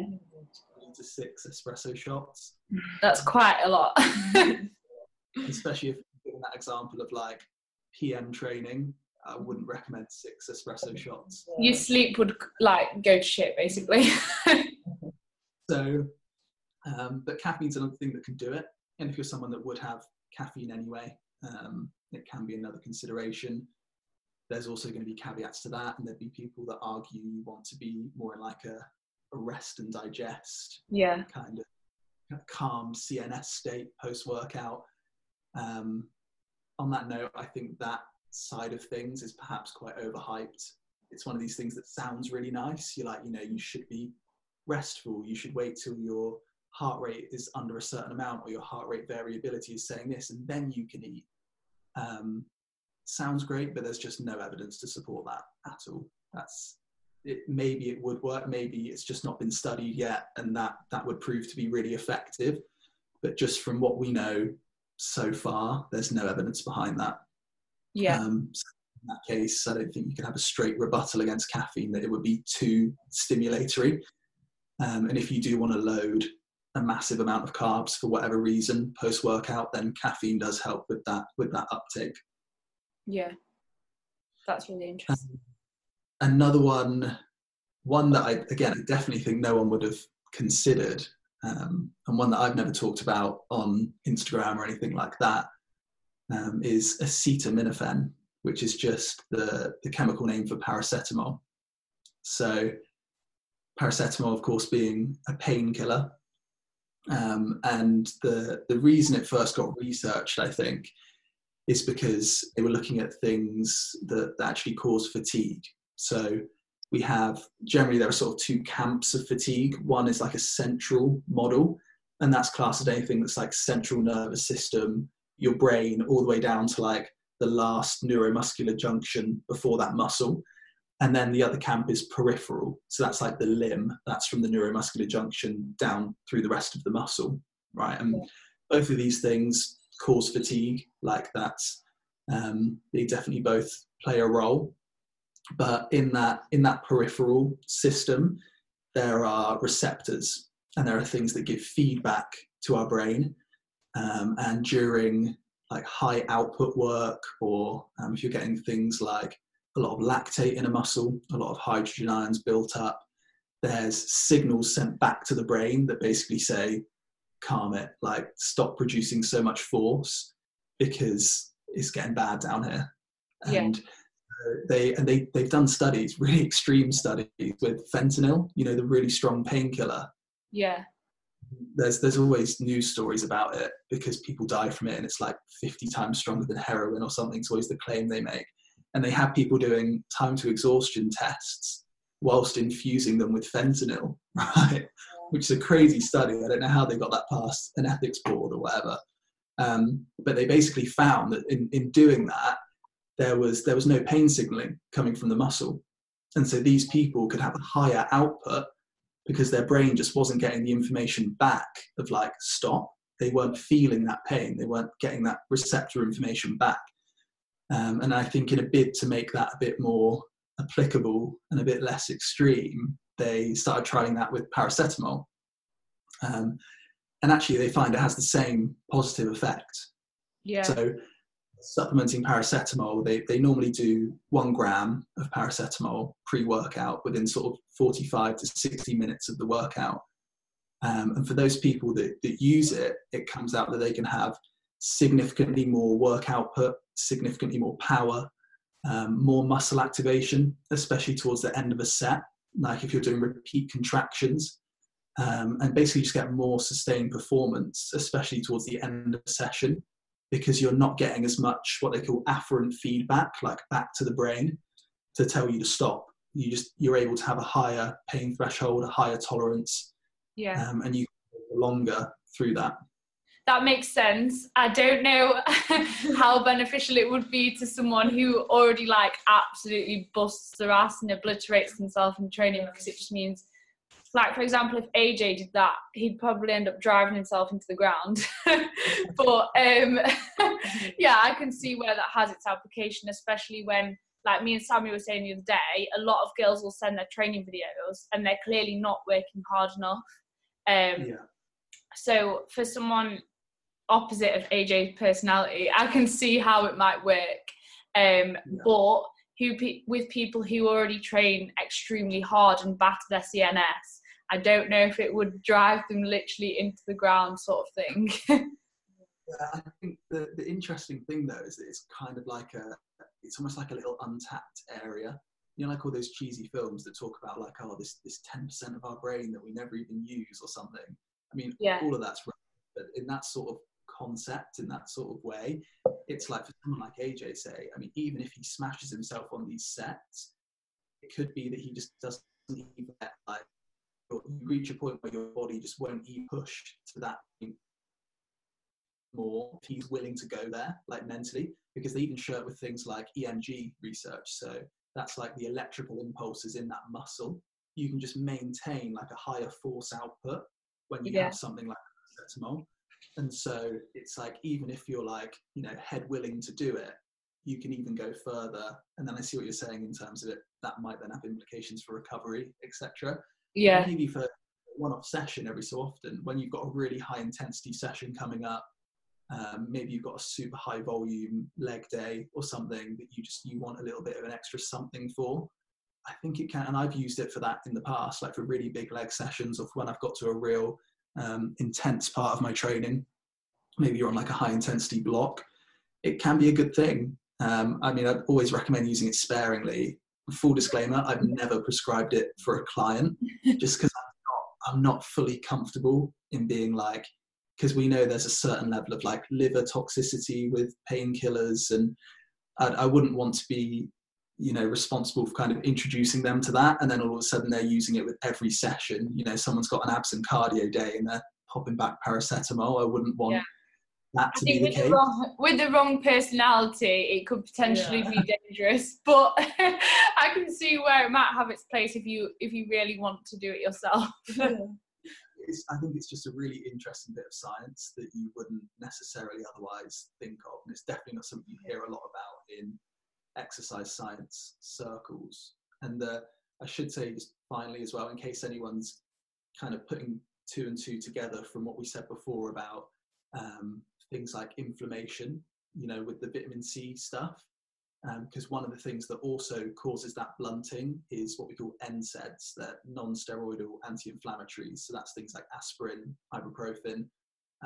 to six espresso shots. That's quite a lot. Especially if given that example of like PM training, I wouldn't recommend six espresso shots. Your sleep would like go to shit basically. so, um, but caffeine's another thing that can do it. And if you're someone that would have caffeine anyway, um, it can be another consideration there's also going to be caveats to that, and there'd be people that argue you want to be more in like a, a rest and digest, yeah, kind of calm CNS state post workout. Um, on that note, I think that side of things is perhaps quite overhyped. It's one of these things that sounds really nice. You're like, you know, you should be restful. You should wait till your heart rate is under a certain amount or your heart rate variability is saying this, and then you can eat. Um, sounds great, but there's just no evidence to support that at all. That's it, maybe it would work, maybe it's just not been studied yet, and that that would prove to be really effective. But just from what we know so far, there's no evidence behind that. Yeah. Um, so in that case, I don't think you can have a straight rebuttal against caffeine that it would be too stimulatory. Um, and if you do want to load a massive amount of carbs for whatever reason post workout, then caffeine does help with that with that uptake. Yeah, that's really interesting. Um, another one, one that I again I definitely think no one would have considered, um, and one that I've never talked about on Instagram or anything like that, um, is acetaminophen, which is just the the chemical name for paracetamol. So, paracetamol, of course, being a painkiller, um, and the the reason it first got researched, I think, is because they were looking at things that, that actually cause fatigue. So we have generally there are sort of two camps of fatigue. One is like a central model, and that's classed as anything that's like central nervous system, your brain, all the way down to like the last neuromuscular junction before that muscle. And then the other camp is peripheral. So that's like the limb, that's from the neuromuscular junction down through the rest of the muscle. right? And both of these things cause fatigue, like that. Um, they definitely both play a role, but in that in that peripheral system, there are receptors, and there are things that give feedback to our brain. Um, and during like high output work, or um, if you're getting things like a lot of lactate in a muscle, a lot of hydrogen ions built up, there's signals sent back to the brain that basically say, calm it, like stop producing so much force because it's getting bad down here. And yeah. they and they they've done studies, really extreme studies with fentanyl, you know, the really strong painkiller. Yeah. There's there's always news stories about it because people die from it and it's like 50 times stronger than heroin or something. It's always the claim they make. And they have people doing time to exhaustion tests whilst infusing them with fentanyl, right? Which is a crazy study. I don't know how they got that past an ethics board or whatever. Um, but they basically found that in, in doing that, there was there was no pain signaling coming from the muscle, and so these people could have a higher output because their brain just wasn't getting the information back of like stop. They weren't feeling that pain. They weren't getting that receptor information back. Um, and I think in a bid to make that a bit more applicable and a bit less extreme, they started trying that with paracetamol. Um, and actually, they find it has the same positive effect. Yeah. So, supplementing paracetamol, they, they normally do one gram of paracetamol pre workout within sort of 45 to 60 minutes of the workout. Um, and for those people that, that use it, it comes out that they can have significantly more work output, significantly more power, um, more muscle activation, especially towards the end of a set, like if you're doing repeat contractions, um, and basically just get more sustained performance, especially towards the end of the session, because you're not getting as much what they call afferent feedback, like back to the brain, to tell you to stop. You just you're able to have a higher pain threshold, a higher tolerance, yeah, um, and you longer through that that makes sense. I don't know how beneficial it would be to someone who already like absolutely busts their ass and obliterates themselves in training because it just means like for example if AJ did that he'd probably end up driving himself into the ground but um yeah I can see where that has its application especially when like me and Sammy were saying the other day a lot of girls will send their training videos and they're clearly not working hard enough um yeah. so for someone opposite of AJ's personality, I can see how it might work. Um, yeah. But who with people who already train extremely hard and batter their CNS, I don't know if it would drive them literally into the ground, sort of thing. yeah, I think the, the interesting thing though is that it's kind of like a, it's almost like a little untapped area. You know, like all those cheesy films that talk about like, oh, this this ten percent of our brain that we never even use or something. I mean, yeah. all of that's right, but in that sort of concept in that sort of way. It's like for someone like AJ, say, I mean, even if he smashes himself on these sets, it could be that he just doesn't even get like you reach a point where your body just won't even push to that more if he's willing to go there, like mentally, because they even show it with things like EMG research. So that's like the electrical impulses in that muscle. You can just maintain like a higher force output when you yeah. have something like paracetamol and so it's like even if you're like you know head willing to do it you can even go further. And then i see what you're saying in terms of it that might then have implications for recovery etc yeah. Maybe for one off session every so often when you've got a really high intensity session coming up um, maybe you've got a super high volume leg day or something that you just you want a little bit of an extra something for. I think it can and i've used it for that in the past like for really big leg sessions or when i've got to a real um, intense part of my training, maybe you're on like a high intensity block, it can be a good thing. Um, I mean, I'd always recommend using it sparingly. Full disclaimer, I've never prescribed it for a client just because I'm, I'm not fully comfortable in being like, because we know there's a certain level of like liver toxicity with painkillers, and I, I wouldn't want to be you know responsible for kind of introducing them to that. And then all of a sudden they're using it with every session. You know someone's got an abs and cardio day and they're popping back paracetamol. I wouldn't want yeah. that to be the with case. the wrong, with the wrong personality it could potentially yeah. be dangerous. But i can see where it might have its place if you if you really want to do it yourself. It's, I think it's just a really interesting bit of science that you wouldn't necessarily otherwise think of, and it's definitely not something you hear a lot about in exercise science circles. And uh, I should say just finally as well, in case anyone's kind of putting two and two together from what we said before about um, things like inflammation, you know, with the vitamin C stuff because um, one of the things that also causes that blunting is what we call NSAIDs, they're non-steroidal anti-inflammatories. So that's things like aspirin, ibuprofen.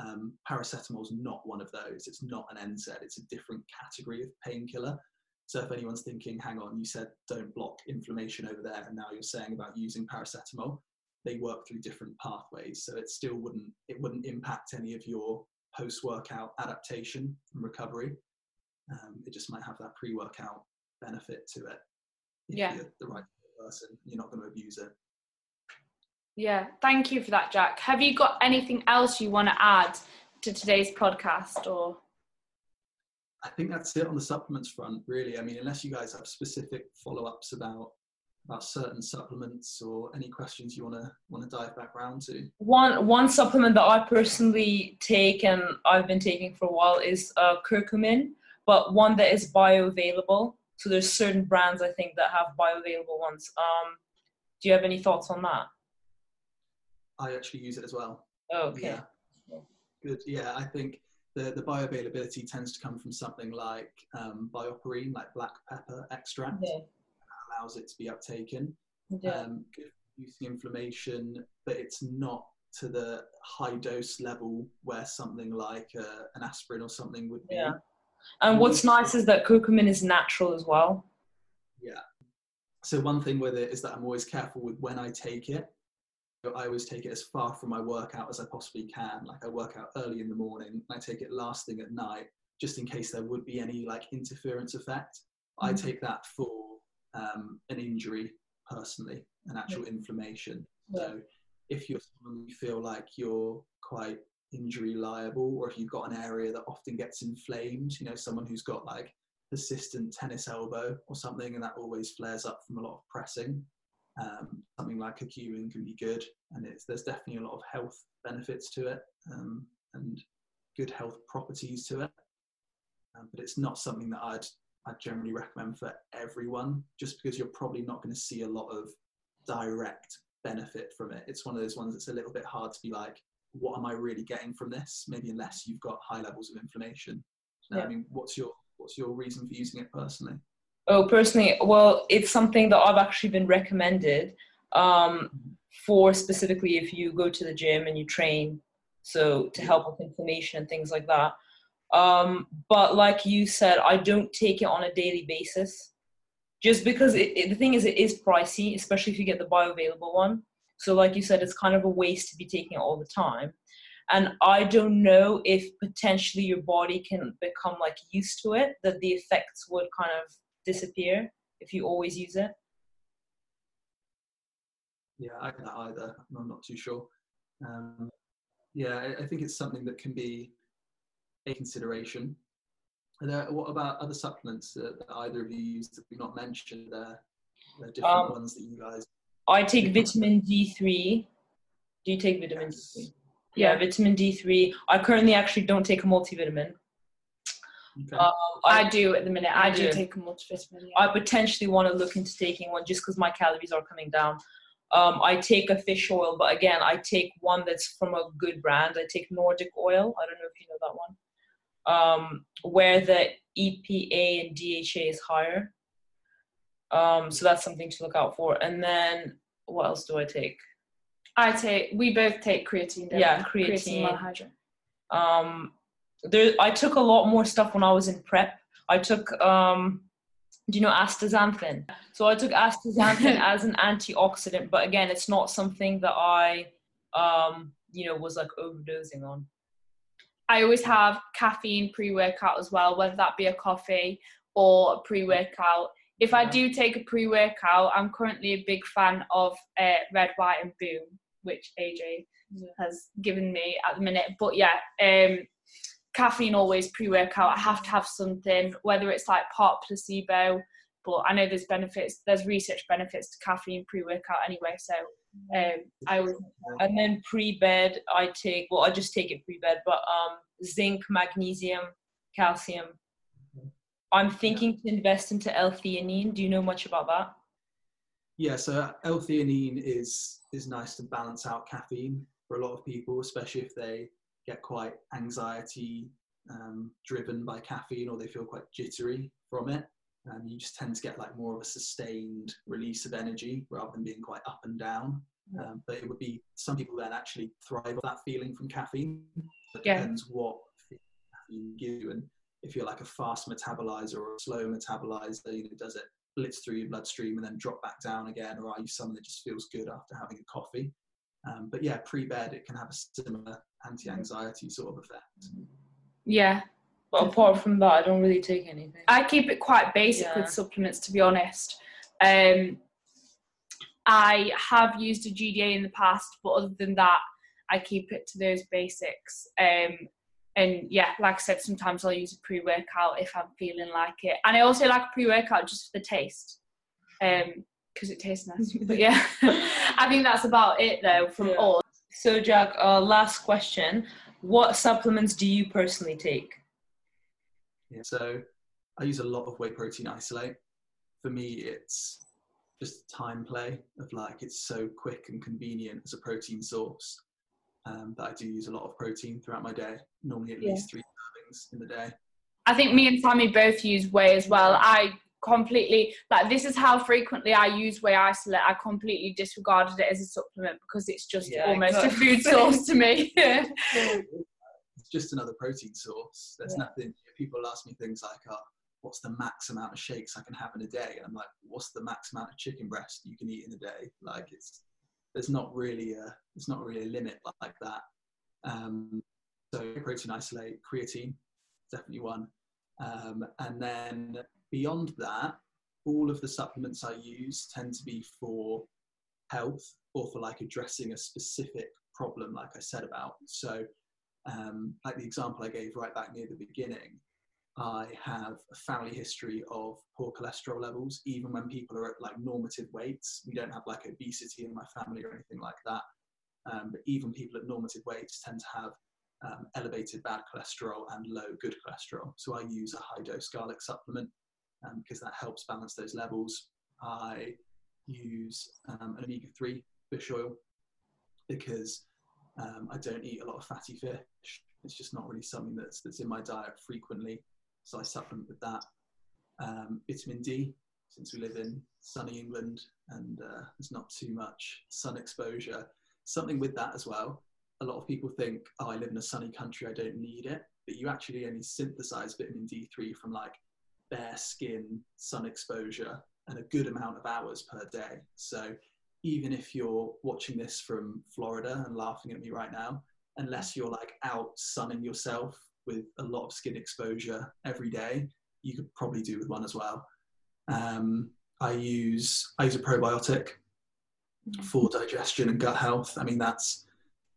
Um, paracetamol is not one of those. It's not an NSAID. It's a different category of painkiller. So if anyone's thinking, hang on, you said don't block inflammation over there, and now you're saying about using paracetamol, they work through different pathways. So it still wouldn't it wouldn't impact any of your post-workout adaptation and recovery um, it just might have that pre-workout benefit to it. If yeah. you're the right person, you're not going to abuse it. Yeah, thank you for that, Jack. Have you got anything else you want to add to today's podcast or? I think that's it on the supplements front, really. I mean, unless you guys have specific follow-ups about about certain supplements or any questions you want to want to dive back around to. One one supplement that I personally take and I've been taking for a while is uh, curcumin but one that is bioavailable. So there's certain brands I think that have bioavailable ones. Um, do you have any thoughts on that? I actually use it as well. Oh, okay. Yeah. Good. Yeah, I think the, the bioavailability tends to come from something like um, BioPerine, like black pepper extract. Yeah. allows it to be uptaken. Yeah. Um, reducing inflammation, but it's not to the high dose level where something like uh, an aspirin or something would be. Yeah. And what's nice is that curcumin is natural as well. Yeah. So one thing with it is that I'm always careful with when I take it. I always take it as far from my workout as I possibly can. Like I work out early in the morning, I take it last thing at night, just in case there would be any like interference effect. Mm-hmm. I take that for um, an injury personally, an actual yeah. inflammation. Yeah. So if you're someone you feel like you're quite injury liable or if you've got an area that often gets inflamed you know someone who's got like persistent tennis elbow or something and that always flares up from a lot of pressing um, something like curcumin can be good and it's there's definitely a lot of health benefits to it um, and good health properties to it um, but it's not something that I'd I'd generally recommend for everyone just because you're probably not going to see a lot of direct benefit from it it's one of those ones that's a little bit hard to be like what am I really getting from this? Maybe unless you've got high levels of inflammation. So, yeah. I mean, what's your what's your reason for using it personally? Oh, personally, well, it's something that I've actually been recommended um, for specifically if you go to the gym and you train, so to help with inflammation and things like that. Um, but like you said, I don't take it on a daily basis, just because it, it, the thing is, it is pricey, especially if you get the bioavailable one. So, like you said, it's kind of a waste to be taking it all the time. And I don't know if potentially your body can become like used to it, that the effects would kind of disappear if you always use it. Yeah, I can't either. I'm not too sure. Um, yeah, I, think it's something that can be a consideration. There, what about other supplements that, that, either of you use that we've not mentioned? There, there different um, ones that you guys I take vitamin D3. Do you take vitamin yes. D3? Yeah, vitamin D3. I currently actually don't take a multivitamin. Okay. Um, I, I, do at the minute. I, do, do take a multivitamin. Yeah. I potentially want to look into taking one just because my calories are coming down. Um, I take a fish oil, but again, I take one that's from a good brand. I take Nordic oil. I don't know if you know that one. Um, where the EPA and DHA is higher. Um, so that's something to look out for. And then what else do I take? I take. We both take creatine. Yeah, creatine. creatine um, there. I took a lot more stuff when I was in prep. I took. Um, do you know astaxanthin? So I took astaxanthin as an antioxidant, but again, it's not something that I, um, you know, was like overdosing on. I always have caffeine pre-workout as well, whether that be a coffee or a pre-workout if I do take a pre workout, I'm currently a big fan of uh, Red, White, and Boom, which AJ has given me at the minute. But yeah, um, caffeine always pre workout. I have to have something, whether it's like pot, placebo. But I know there's benefits, there's research benefits to caffeine pre workout anyway. So Um, I always and then pre-bed I take well I just take it pre-bed, but um zinc, magnesium, calcium. I'm thinking to invest into L-theanine. Do you know much about that? Yeah, so L-theanine is is nice to balance out caffeine for a lot of people, especially if they get quite anxiety um, driven by caffeine or they feel quite jittery from it. Um, you just tend to get like more of a sustained release of energy rather than being quite up and down. Um, but it would be some people then actually thrive on that feeling from caffeine. It Yeah. depends what caffeine gives you, and if you're like a fast metabolizer or a slow metabolizer, you know, does it blitz through your bloodstream and then drop back down again, or are you someone that just feels good after having a coffee? Um, but yeah, pre-bed it can have a similar anti-anxiety sort of effect. yeah. But apart from that, I don't really take anything. I keep it quite basic Yeah. with supplements, to be honest. Um, I have used a GDA in the past, but other than that, I keep it to those basics. Um, and yeah, like I said, sometimes I'll use a pre workout if I'm feeling like it. And I also like pre workout just for the taste, because it tastes nice. but yeah, I think that's about it though from Yeah. all. So Jack, uh, last question: What supplements do you personally take? Yeah, so I use a lot of whey protein isolate. For me, it's just time play of like it's so quick and convenient as a protein source um, that I do use a lot of protein throughout my day. Normally, at Yeah. least three servings in the day. I think me and Sammy both use whey as well. I completely like this is how frequently I use whey isolate. I completely disregarded it as a supplement because it's just Yeah, almost a food source to me. It's just another protein source. There's Yeah. nothing. People ask me things like, oh, "What's the max amount of shakes I can have in a day?" And I'm like, "What's the max amount of chicken breast you can eat in a day?" Like it's there's not really a there's not really a limit like that. Um, so protein isolate, creatine, definitely one. Um, and then beyond that, all of the supplements I use tend to be for health or for like addressing a specific problem, like I said about. So, um, like the example I gave right back near the beginning, I have a family history of poor cholesterol levels, even when people are at like normative weights. We don't have like obesity in my family or anything like that. Um, but even people at normative weights tend to have um, elevated bad cholesterol and low good cholesterol. So I use a high dose garlic supplement um, because that helps balance those levels. I use um, an omega 3 fish oil because um, I don't eat a lot of fatty fish. It's just not really something that's, that's in my diet frequently. So I supplement with that. Um, vitamin D, since we live in sunny England and uh, there's not too much sun exposure. Something with that as well. A lot of people think, oh, I live in a sunny country, I don't need it. But you actually only synthesize vitamin D3 from like bare skin, sun exposure, and a good amount of hours per day. So even if you're watching this from Florida and laughing at me right now, unless you're like out sunning yourself with a lot of skin exposure every day, you could probably do with one as well. Um, I use I use a probiotic for digestion and gut health. I mean that's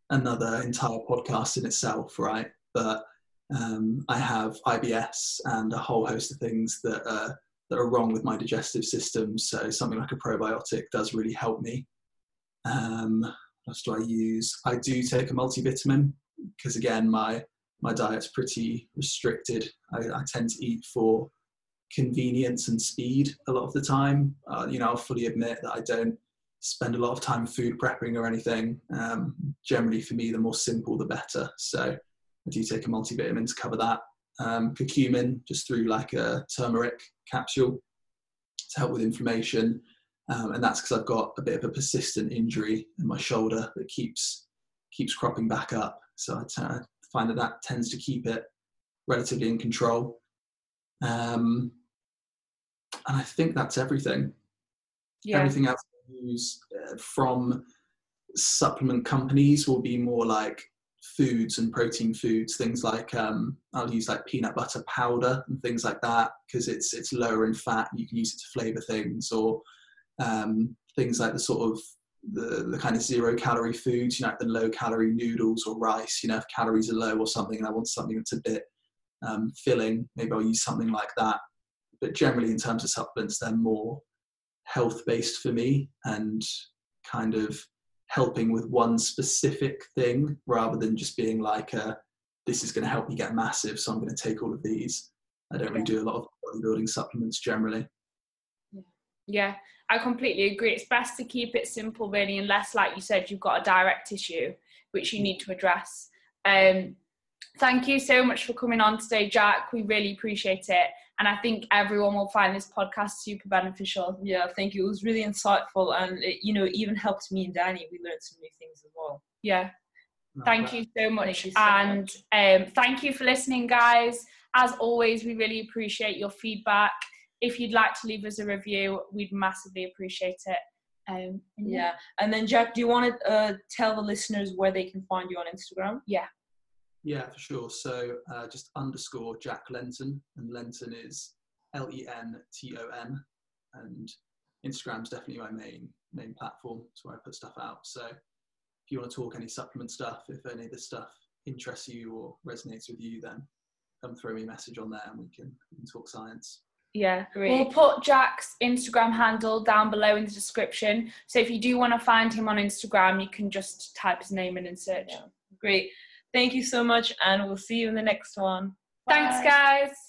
another entire podcast in itself, right? But um, I have IBS and a whole host of things that are, that are wrong with my digestive system. So something like a probiotic does really help me. Um, what else do I use? I do take a multivitamin because again, my my diet's pretty restricted. I, I tend to eat for convenience and speed a lot of the time. Uh, you know, I'll fully admit that I don't spend a lot of time food prepping or anything. Um, generally, for me, the more simple, the better. So I do take a multivitamin to cover that. Um, curcumin, just through like a turmeric capsule to help with inflammation. Um, and that's because I've got a bit of a persistent injury in my shoulder that keeps keeps cropping back up. So I t- I find that that tends to keep it relatively in control. Um, and I think that's everything. Yeah. Everything else I use uh, from supplement companies will be more like foods and protein foods. Things like um, I'll use like peanut butter powder and things like that because it's it's lower in fat. You can use it to flavor things, or um, things like the sort of the, the kind of zero calorie foods, you know, like the low calorie noodles or rice. You know, if calories are low or something, and I want something that's a bit um, filling, maybe I'll use something like that. But generally, in terms of supplements, they're more health based for me and kind of helping with one specific thing rather than just being like a, this is going to help me get massive so i'm going to take all of these. I don't really do a lot of bodybuilding supplements generally. Yeah. I completely agree. It's best to keep it simple really unless like you said you've got a direct issue which you need to address. Um, thank you so much for coming on today jack we really appreciate it and I think everyone will find this podcast super beneficial. Yeah, thank you. It was really insightful, and it, you know, even helped me and Danni. We learned some new things as well. Yeah. thank you so much, you so and much. Um, thank you for listening, guys. As always, we really appreciate your feedback. If you'd like to leave us a review, we'd massively appreciate it. Um, yeah. yeah. and then Jack, do you want to uh, tell the listeners where they can find you on Instagram? Yeah. Yeah, for sure. So uh, just underscore Jack Lenton, and Lenton is L E N T O N, and Instagram's definitely my main main platform. It's where I put stuff out. So if you want to talk any supplement stuff, if any of this stuff interests you or resonates with you, then come throw me a message on there, and we can, we can talk science. Yeah, great. We'll put Jack's Instagram handle down below in the description. So if you do want to find him on Instagram, you can just type his name in and search. Yeah. Great. Thank you so much, and we'll see you in the next one. Bye. Thanks, guys.